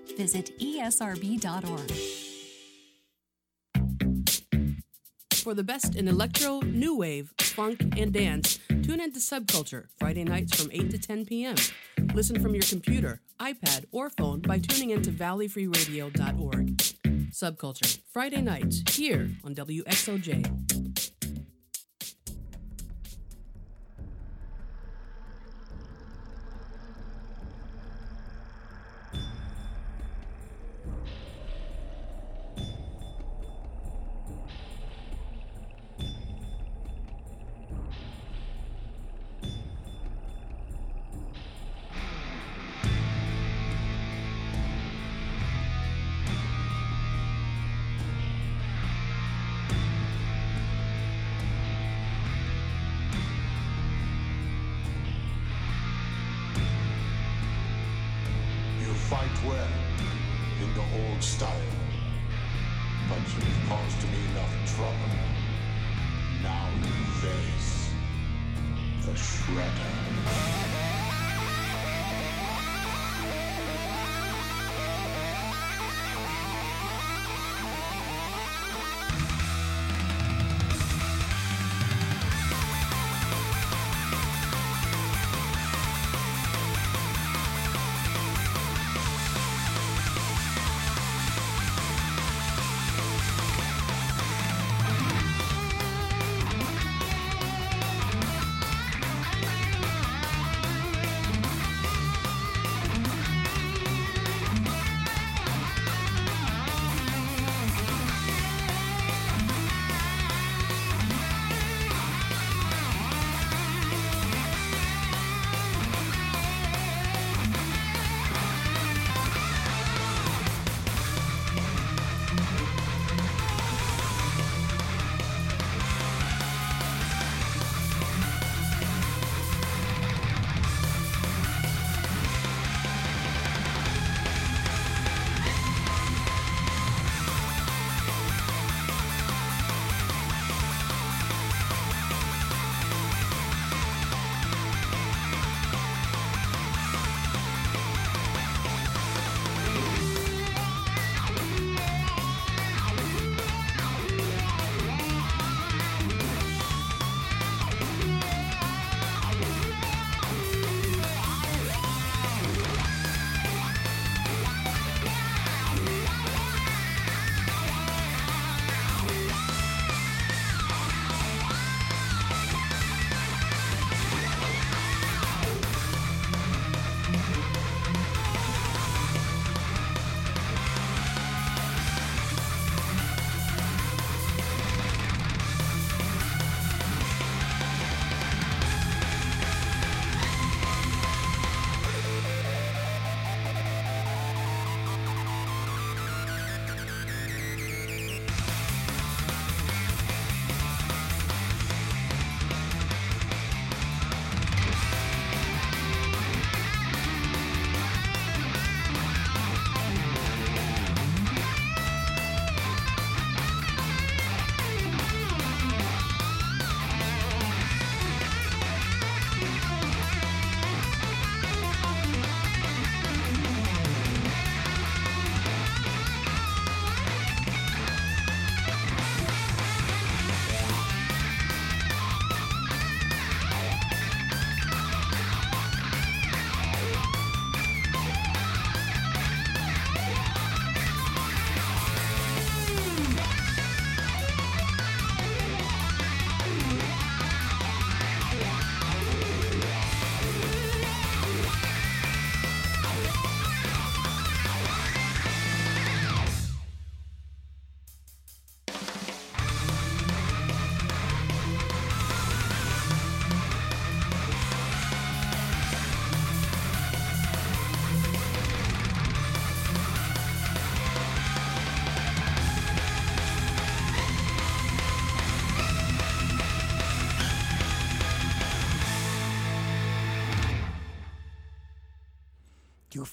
visit esrb.org. For the best in electro, new wave, funk, and dance, tune in to Subculture Friday nights from 8 to 10 p.m. Listen from your computer, iPad, or phone by tuning in to valleyfreeradio.org. Subculture Friday nights here on WXOJ.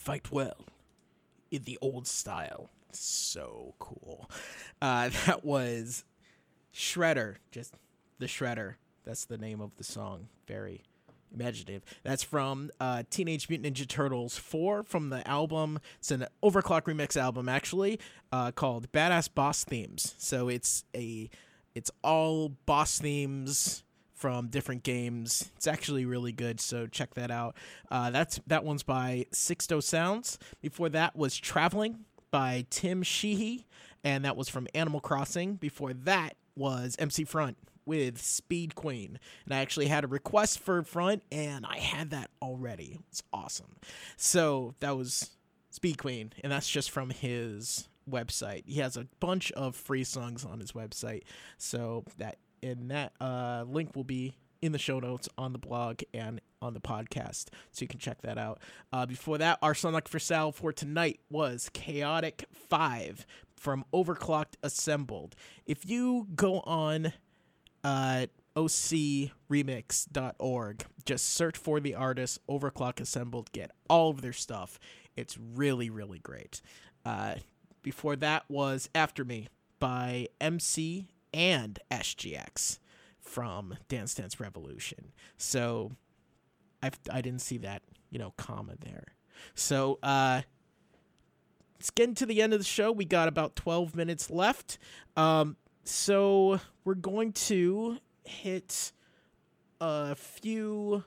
Fight well in the old style. So cool. Uh, that was Shredder, just the Shredder. That's the name of the song. Very imaginative. That's from uh, Teenage Mutant Ninja Turtles 4 from the album. It's an overclock remix album actually uh, called Badass Boss Themes. So it's a it's all boss themes from different games. It's actually really good, so check that out. Uh, that's that one's by Sixto Sounds. Before that was Traveling by Tim Sheehy, and that was from Animal Crossing. Before that was MC Front with Speed Queen. And I actually had a request for Front, and I had that already. It's awesome. So that was Speed Queen, and that's just from his website. He has a bunch of free songs on his website. So that and that uh, link will be in the show notes on the blog and on the podcast, so you can check that out. Uh, before that, our song for sale for tonight was Chaotic Five from Overclocked Assembled. If you go on uh, ocremix.org, just search for the artist Overclock Assembled, get all of their stuff. It's really, really great. Uh, before that was After Me by MC and SGX from Dance Dance Revolution. So I I didn't see that, you know, comma there. So uh it's getting to the end of the show. We got about 12 minutes left. Um so we're going to hit a few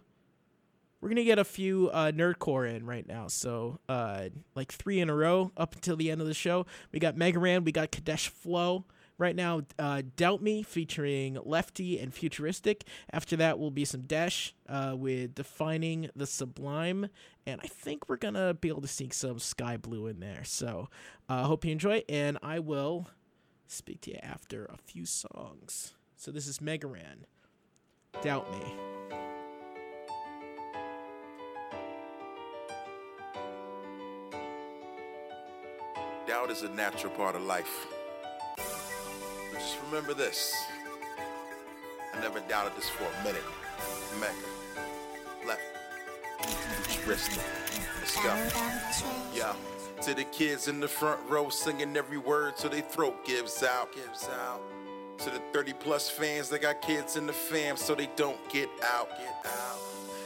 we're gonna get a few uh, nerdcore in right now. So uh, like three in a row up until the end of the show. We got Mega Ran, we got Kadesh Flow. Right now, uh, Doubt Me featuring Lefty and Futuristic. After that will be some Dash uh, with Defining the Sublime. And I think we're going to be able to sneak some Skyblew in there. So I uh, hope you enjoy, and I will speak to you after a few songs. So this is Mega Ran. Doubt Me. Doubt is a natural part of life. Just remember this. I never doubted this for a minute. Mega. Left. Futuristic. Let's go. Yeah. To the kids in the front row singing every word till their throat gives out. Gives out. To the 30 plus fans that got kids in the fam so they don't get out. Get out.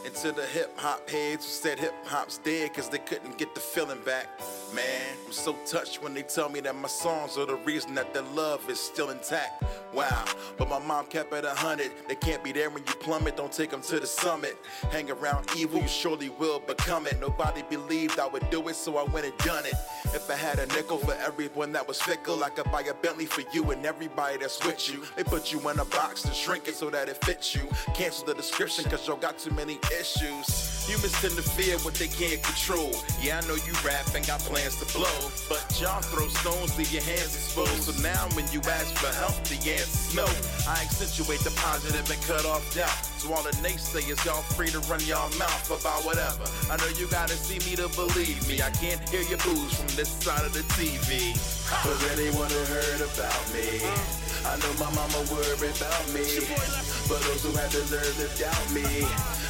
And to the hip hop heads who said hip hop's dead cause they couldn't get the feeling back. Man, I'm so touched when they tell me that my songs are the reason that their love is still intact. Wow, but my mom kept it a hundred. They can't be there when you plummet, don't take them to the summit. Hang around evil, you surely will become it. Nobody believed I would do it, so I went and done it. If I had a nickel for everyone that was fickle, I could buy a Bentley for you and everybody that's with you. They put you in a box to shrink it so that it fits you. Cancel the description cause y'all got too many issues. Humans tend to fear what they can't control. Yeah, I know you rap and got plans to blow. But y'all throw stones, leave your hands exposed. So now when you ask for help, the answer's no. I accentuate the positive and cut off doubt. So all the naysayers, y'all free to run y'all mouth about whatever. I know you gotta see me to believe me. I can't hear your booze from this side of the TV. But anyone who heard about me. I know my mama worried about me. But those who have the nerve to doubt me.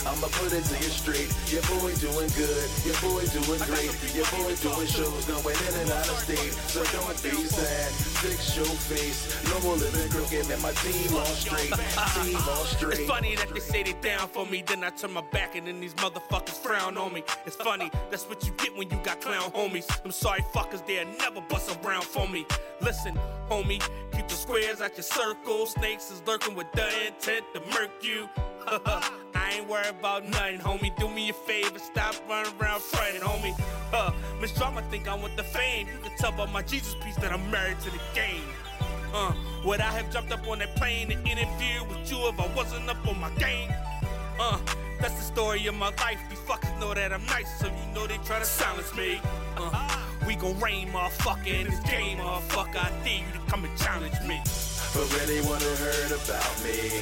I'ma put it to you straight. Your boy doing good, your boy doing great. Your boy doing shows, going in and out of state. So don't be sad, fix your face. No more living crooked, and my team on straight. Team all straight. It's funny that they say they down for me, then I turn my back and then these motherfuckers frown on me. It's funny, that's what you get when you got clown homies. I'm sorry, fuckers, they'll never bust around for me. Listen, homie, keep the squares out your circle. Snakes is lurking with the intent to murk you. I ain't worried about nothing, homie. Do me a favor, stop running around fronting, homie. Uh, Miss Drama think I want the fame. You can tell by my Jesus piece that I'm married to the game. Uh, would I have jumped up on that plane to interview with you if I wasn't up on my game? Uh, that's the story of my life. These fuckers know that I'm nice, so you know they try to silence me. Uh, we gon' rain, motherfucker, in this game, motherfucker. I dare you to come and challenge me. But anyone who heard about me,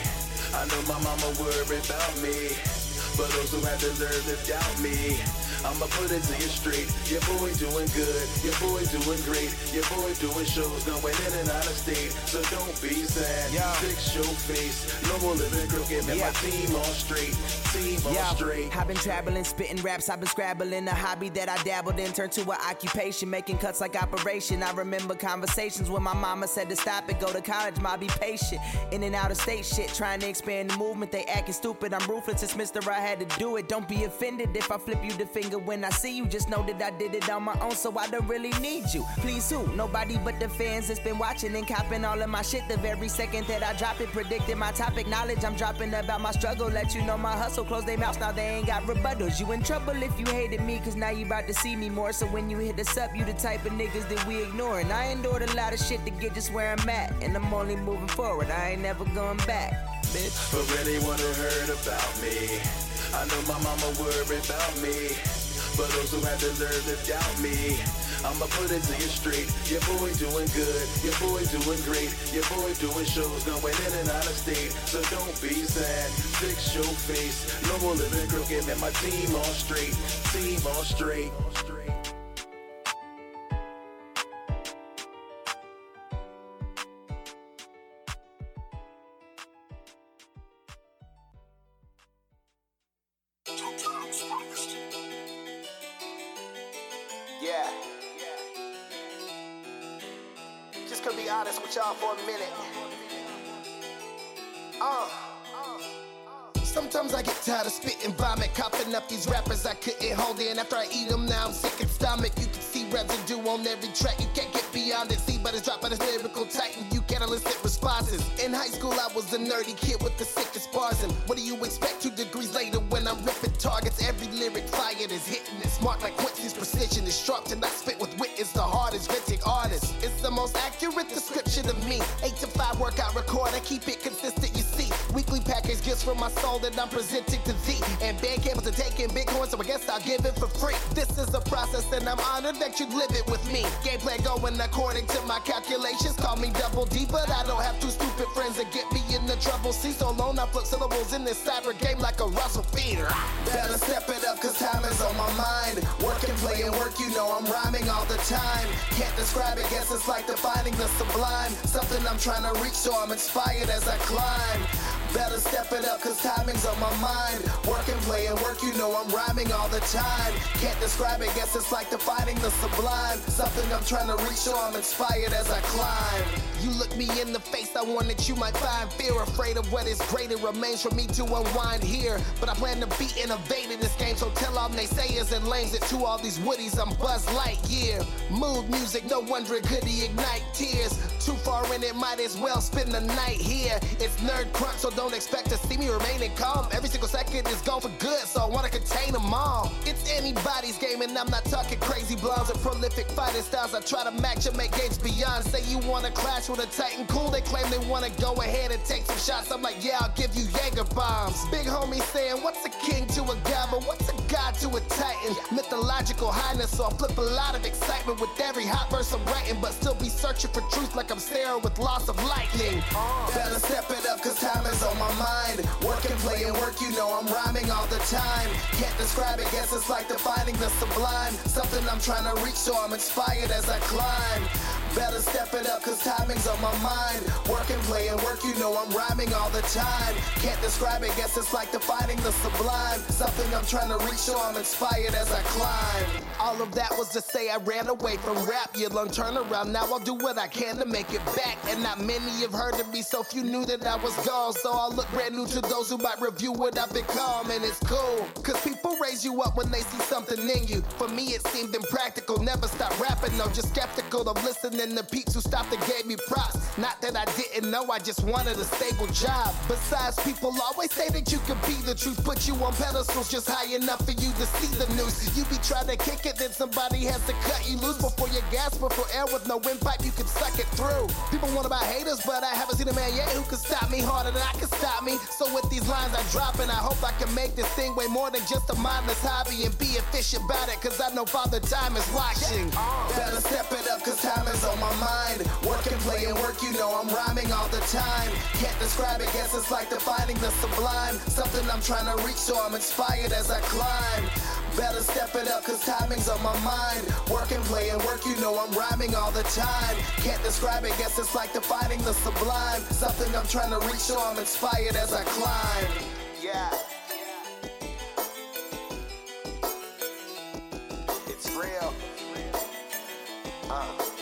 I know my mama worried about me. But those who have deserved to doubt me, I'ma put it to you straight. Your boy doing good, your boy doing great. Your boy doing shows going in and out of state. So don't be sad. Fix your face. No more living crooked. Man, my team on straight. Team on Yo, straight. I've been traveling, spitting raps, I've been scrabbling. A hobby that I dabbled in turned to an occupation, making cuts like operation. I remember conversations when my mama said to stop it, go to college, ma, be patient. In and out of state shit, trying to expand the movement. They acting stupid, I'm ruthless, it's Mr. I had to do it. Don't be offended if I flip you the finger when I see you. Just know that I did it on my own, so I don't really need you. Please, who? Nobody but the fans that's been watching and copping all of my shit the very second that I drop it. Predicting my topic, knowledge I'm dropping about my struggle. Let you know my hustle, close their mouths, now they ain't got rebuttals. You in trouble if you hated me, cause now you about to see me more. So when you hit us up, you the type of niggas that we ignoring. I endured a lot of shit to get just where I'm at, and I'm only moving forward. I ain't never going back, bitch. But they wanna heard about me, I know my mama worried about me. But those who had the nerve to doubt me, I'ma put it to you straight. Your boy doing good, your boy doing great. Your boy doing shows going in and out of state. So don't be sad, fix your face. No more living crooked, man, my team all straight. Team all straight. Honest with y'all for a minute. Uh. Sometimes I get tired of spitting vomit, coughing up these rappers I couldn't hold in. After I eat them, now I'm sick and stomach. You can see residue on every track. You can't get beyond it. See, but it's dropped by this lyrical titan. You can't elicit responses. In high school, I was a nerdy kid with the sickest bars. And what do you expect two degrees later when I'm ripping targets? Every lyric fired is hitting. It's marked like Quincy's precision is sharp. And I spit with wit is the hardest vintage the most accurate description of me. Eight to five workout record. I keep it consistent. You see, weekly package gifts from my soul that I'm presenting to thee. And band cables are taking Bitcoin, so I guess I'll give it for free. This is a process, and I'm honored that you live it with me. Gameplay going according to my calculations. Call me double D, but I don't have two stupid friends that get me in the trouble. See, so alone, I flip syllables in this cyber game like a Russell feeder. Better step it up, cause time is on my mind. Work and work, you know I'm rhyming all the time. Can't describe it, guess it's like defining the sublime. Something I'm trying to reach, so I'm inspired as I climb. Better step it up, cause timing's on my mind. Work and play and work, you know I'm rhyming all the time. Can't describe it, guess it's like defining the sublime. Something I'm trying to reach, so I'm inspired as I climb. You look me in the face, I want that you might find fear. Afraid of what is great, it remains for me to unwind here. But I plan to be innovative this game, so tell all naysayers and lames that to all these woodies, I'm Buzz Lightyear. Mood music, no wonder it could ignite tears. Too far in it, might as well spend the night here. It's nerd crunch, so don't expect to see me remaining calm. Every single second is gone for good, so I wanna contain them all. It's anybody's game, and I'm not talking crazy blondes or prolific fighting styles. I try to match and make games beyond. Say you wanna clash with a Titan, cool. They claim they wanna go ahead and take some shots. I'm like, yeah, I'll give you Jaeger bombs. Big homie saying, what's a king to a god, but what's a god to a Titan? Mythological highness, so I flip a lot of excitement with every hot verse I'm writing, but still be searching for truth like I'm staring with loss of lightning. Uh. Better step it up, cause time is on my mind. Work and play and work, you know I'm rhyming all the time. Can't describe it, guess it's like defining the sublime. Something I'm trying to reach, so I'm inspired as I climb. Better step it up, cause timing's on my mind. Work and play and work, you know I'm rhyming all the time. Can't describe it, guess it's like defining the sublime. Something I'm trying to reach, so I'm inspired as I climb. All of that was to say I ran away from rap. You learn turnaround, now I'll do what I can to make it back. And not many have heard of me, so few knew that I was gone. So I'll look brand new to those who might review what I've become. And it's cool, cause people raise you up when they see something in you. For me, it seemed impractical. Never stop rapping, though, just skeptical of listening to peeps who stopped and gave me props. Not that I didn't know, I just wanted a stable job. Besides, people always say that you could be the truth, put you on pedestals just high enough for you to see the news. You be trying to kick it, then somebody has to cut you loose before you gasp for air with no windpipe, you can suck it through. People want about haters, but I haven't seen a man yet who can stop me harder than I can stop me. So with these lines I drop, and I hope I can make this thing way more than just a mindless hobby and be efficient about it, cause I know Father Time is watching. Better step it up, cause time is on my mind. Work and play and work, you know I'm rhyming all the time. Can't describe it, guess it's like defining the sublime. Something I'm trying to reach, so I'm inspired as I climb. Better step it up, cause timing's on my mind. Work and play and work, you know I'm rhyming all the time. Can't describe it, guess it's like defining the sublime. Something I'm trying to reach, so I'm inspired as I climb. Yeah. Yeah. It's real. Uh.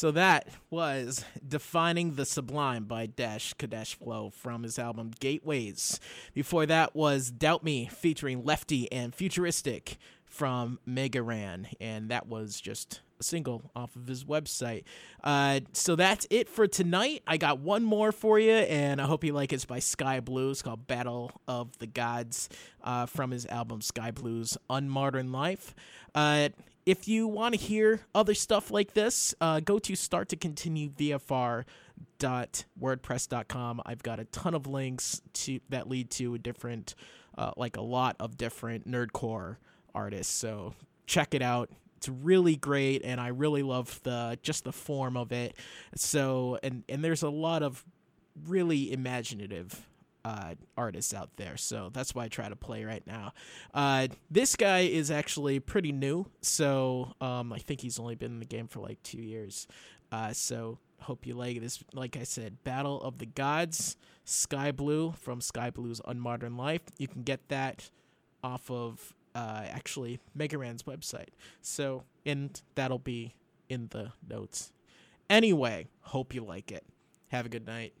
So that was Defining the Sublime by Dash Kadesh Flow from his album Gateways. Before that was Doubt Me featuring Lefty and Futuristic from Mega Ran, and that was just a single off of his website. Uh, so that's it for tonight. I got one more for you, and I hope you like it. It's by Skyblew. It's called Battle of the Gods uh, from his album Skyblew's Unmodern Life. Uh, if you want to hear other stuff like this, uh, go to start to continue VFR.wordpress.com. I've got a ton of links to that lead to a different, uh, like a lot of different nerdcore artists. So check it out. It's really great, and I really love the just the form of it. So and and there's a lot of really imaginative uh, artists out there. So that's why I try to play right now. Uh, this guy is actually pretty new. So um, I think he's only been in the game for like two years. Uh, so hope you like this. Like I said, Battle of the Gods, Skyblew from Skyblew's Unmodern Life. You can get that off of uh, actually Mega Ran's website. So, and that'll be in the notes. Anyway, hope you like it. Have a good night.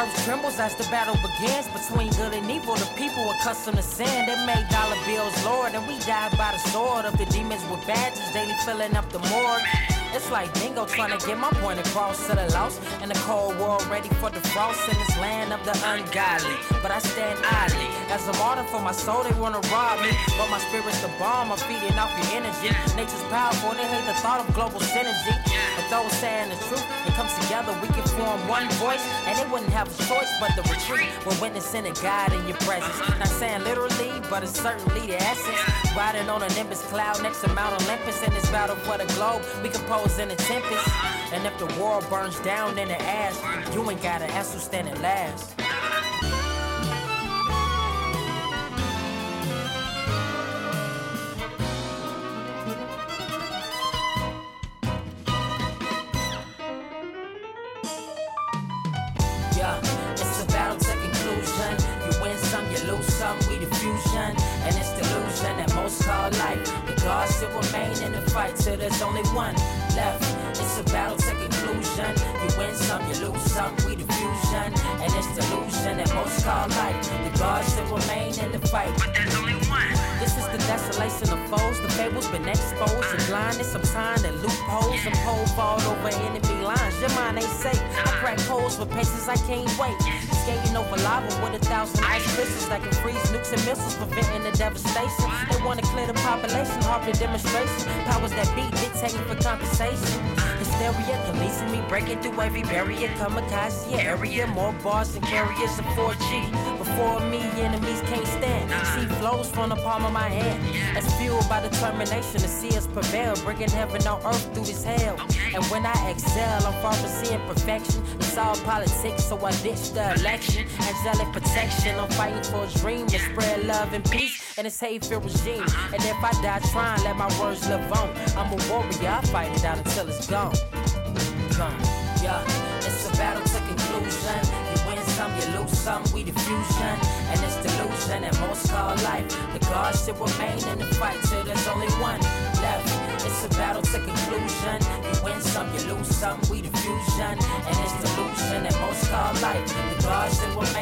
Earth trembles as the battle begins between good and evil. The people accustomed to sin, they made dollar bills lord, and we died by the sword of the demons with badges, daily filling up the morgue. It's like bingo trying to get my point across to the lost in the cold world, ready for the frost in this land of the ungodly. But I stand idly as a martyr for my soul. They wanna rob me, but my spirit's the bomb. I'm feeding off your energy. Nature's powerful. They hate the thought of global synergy. Those saying the truth, it comes together. We can form one voice, and they wouldn't have a choice but to retreat. We're witnessing a God in your presence. Not saying literally, but it's certainly the essence. Riding on a nimbus cloud next to Mount Olympus in this battle for the globe. We compose in a tempest. And if the world burns down in the ash, you ain't gotta ask who's standing last. And it's delusion that most call life. The gods still remain in the fight till there's only one left. It's a battle to conclusion. You win some, you lose some. We the fusion, and it's delusion that most call life. The gods still remain in the fight, but there's only one. The desolation of foes. The fable's been exposed. The blindness time and loopholes and pole over enemy lines. Your mind ain't safe. I crack holes with patience I can't wait. Skating over lava with a thousand ice crystals that can freeze nukes and missiles, preventing the devastation. They wanna clear the population, hardly demonstration. Powers that be dictating for compensation. Hysteria, policing me, breaking through every barrier. Kamikaze area, more bars than carriers of 4G. Before me, enemies can't stand. See flows from the palm of my hand. That's fueled by determination to see us prevail, bringing heaven on earth through this hell. And when I excel, I'm far from seeing perfection. It's all politics, so I ditch the election. Angelic protection, I'm fighting for a dream to spread love and peace in this hate-filled regime. Uh-huh. And if I die trying, let my words live on. I'm a warrior, I fight it out until it's gone. Yeah, it's a battle to conclusion. You win some, you lose some. We the fusion, and it's delusion that most call life. The gods still remain in the fight till there's only one left. It's a battle to conclusion. You win some, you lose some. We the fusion, and it's delusion that most call life. The gods still remain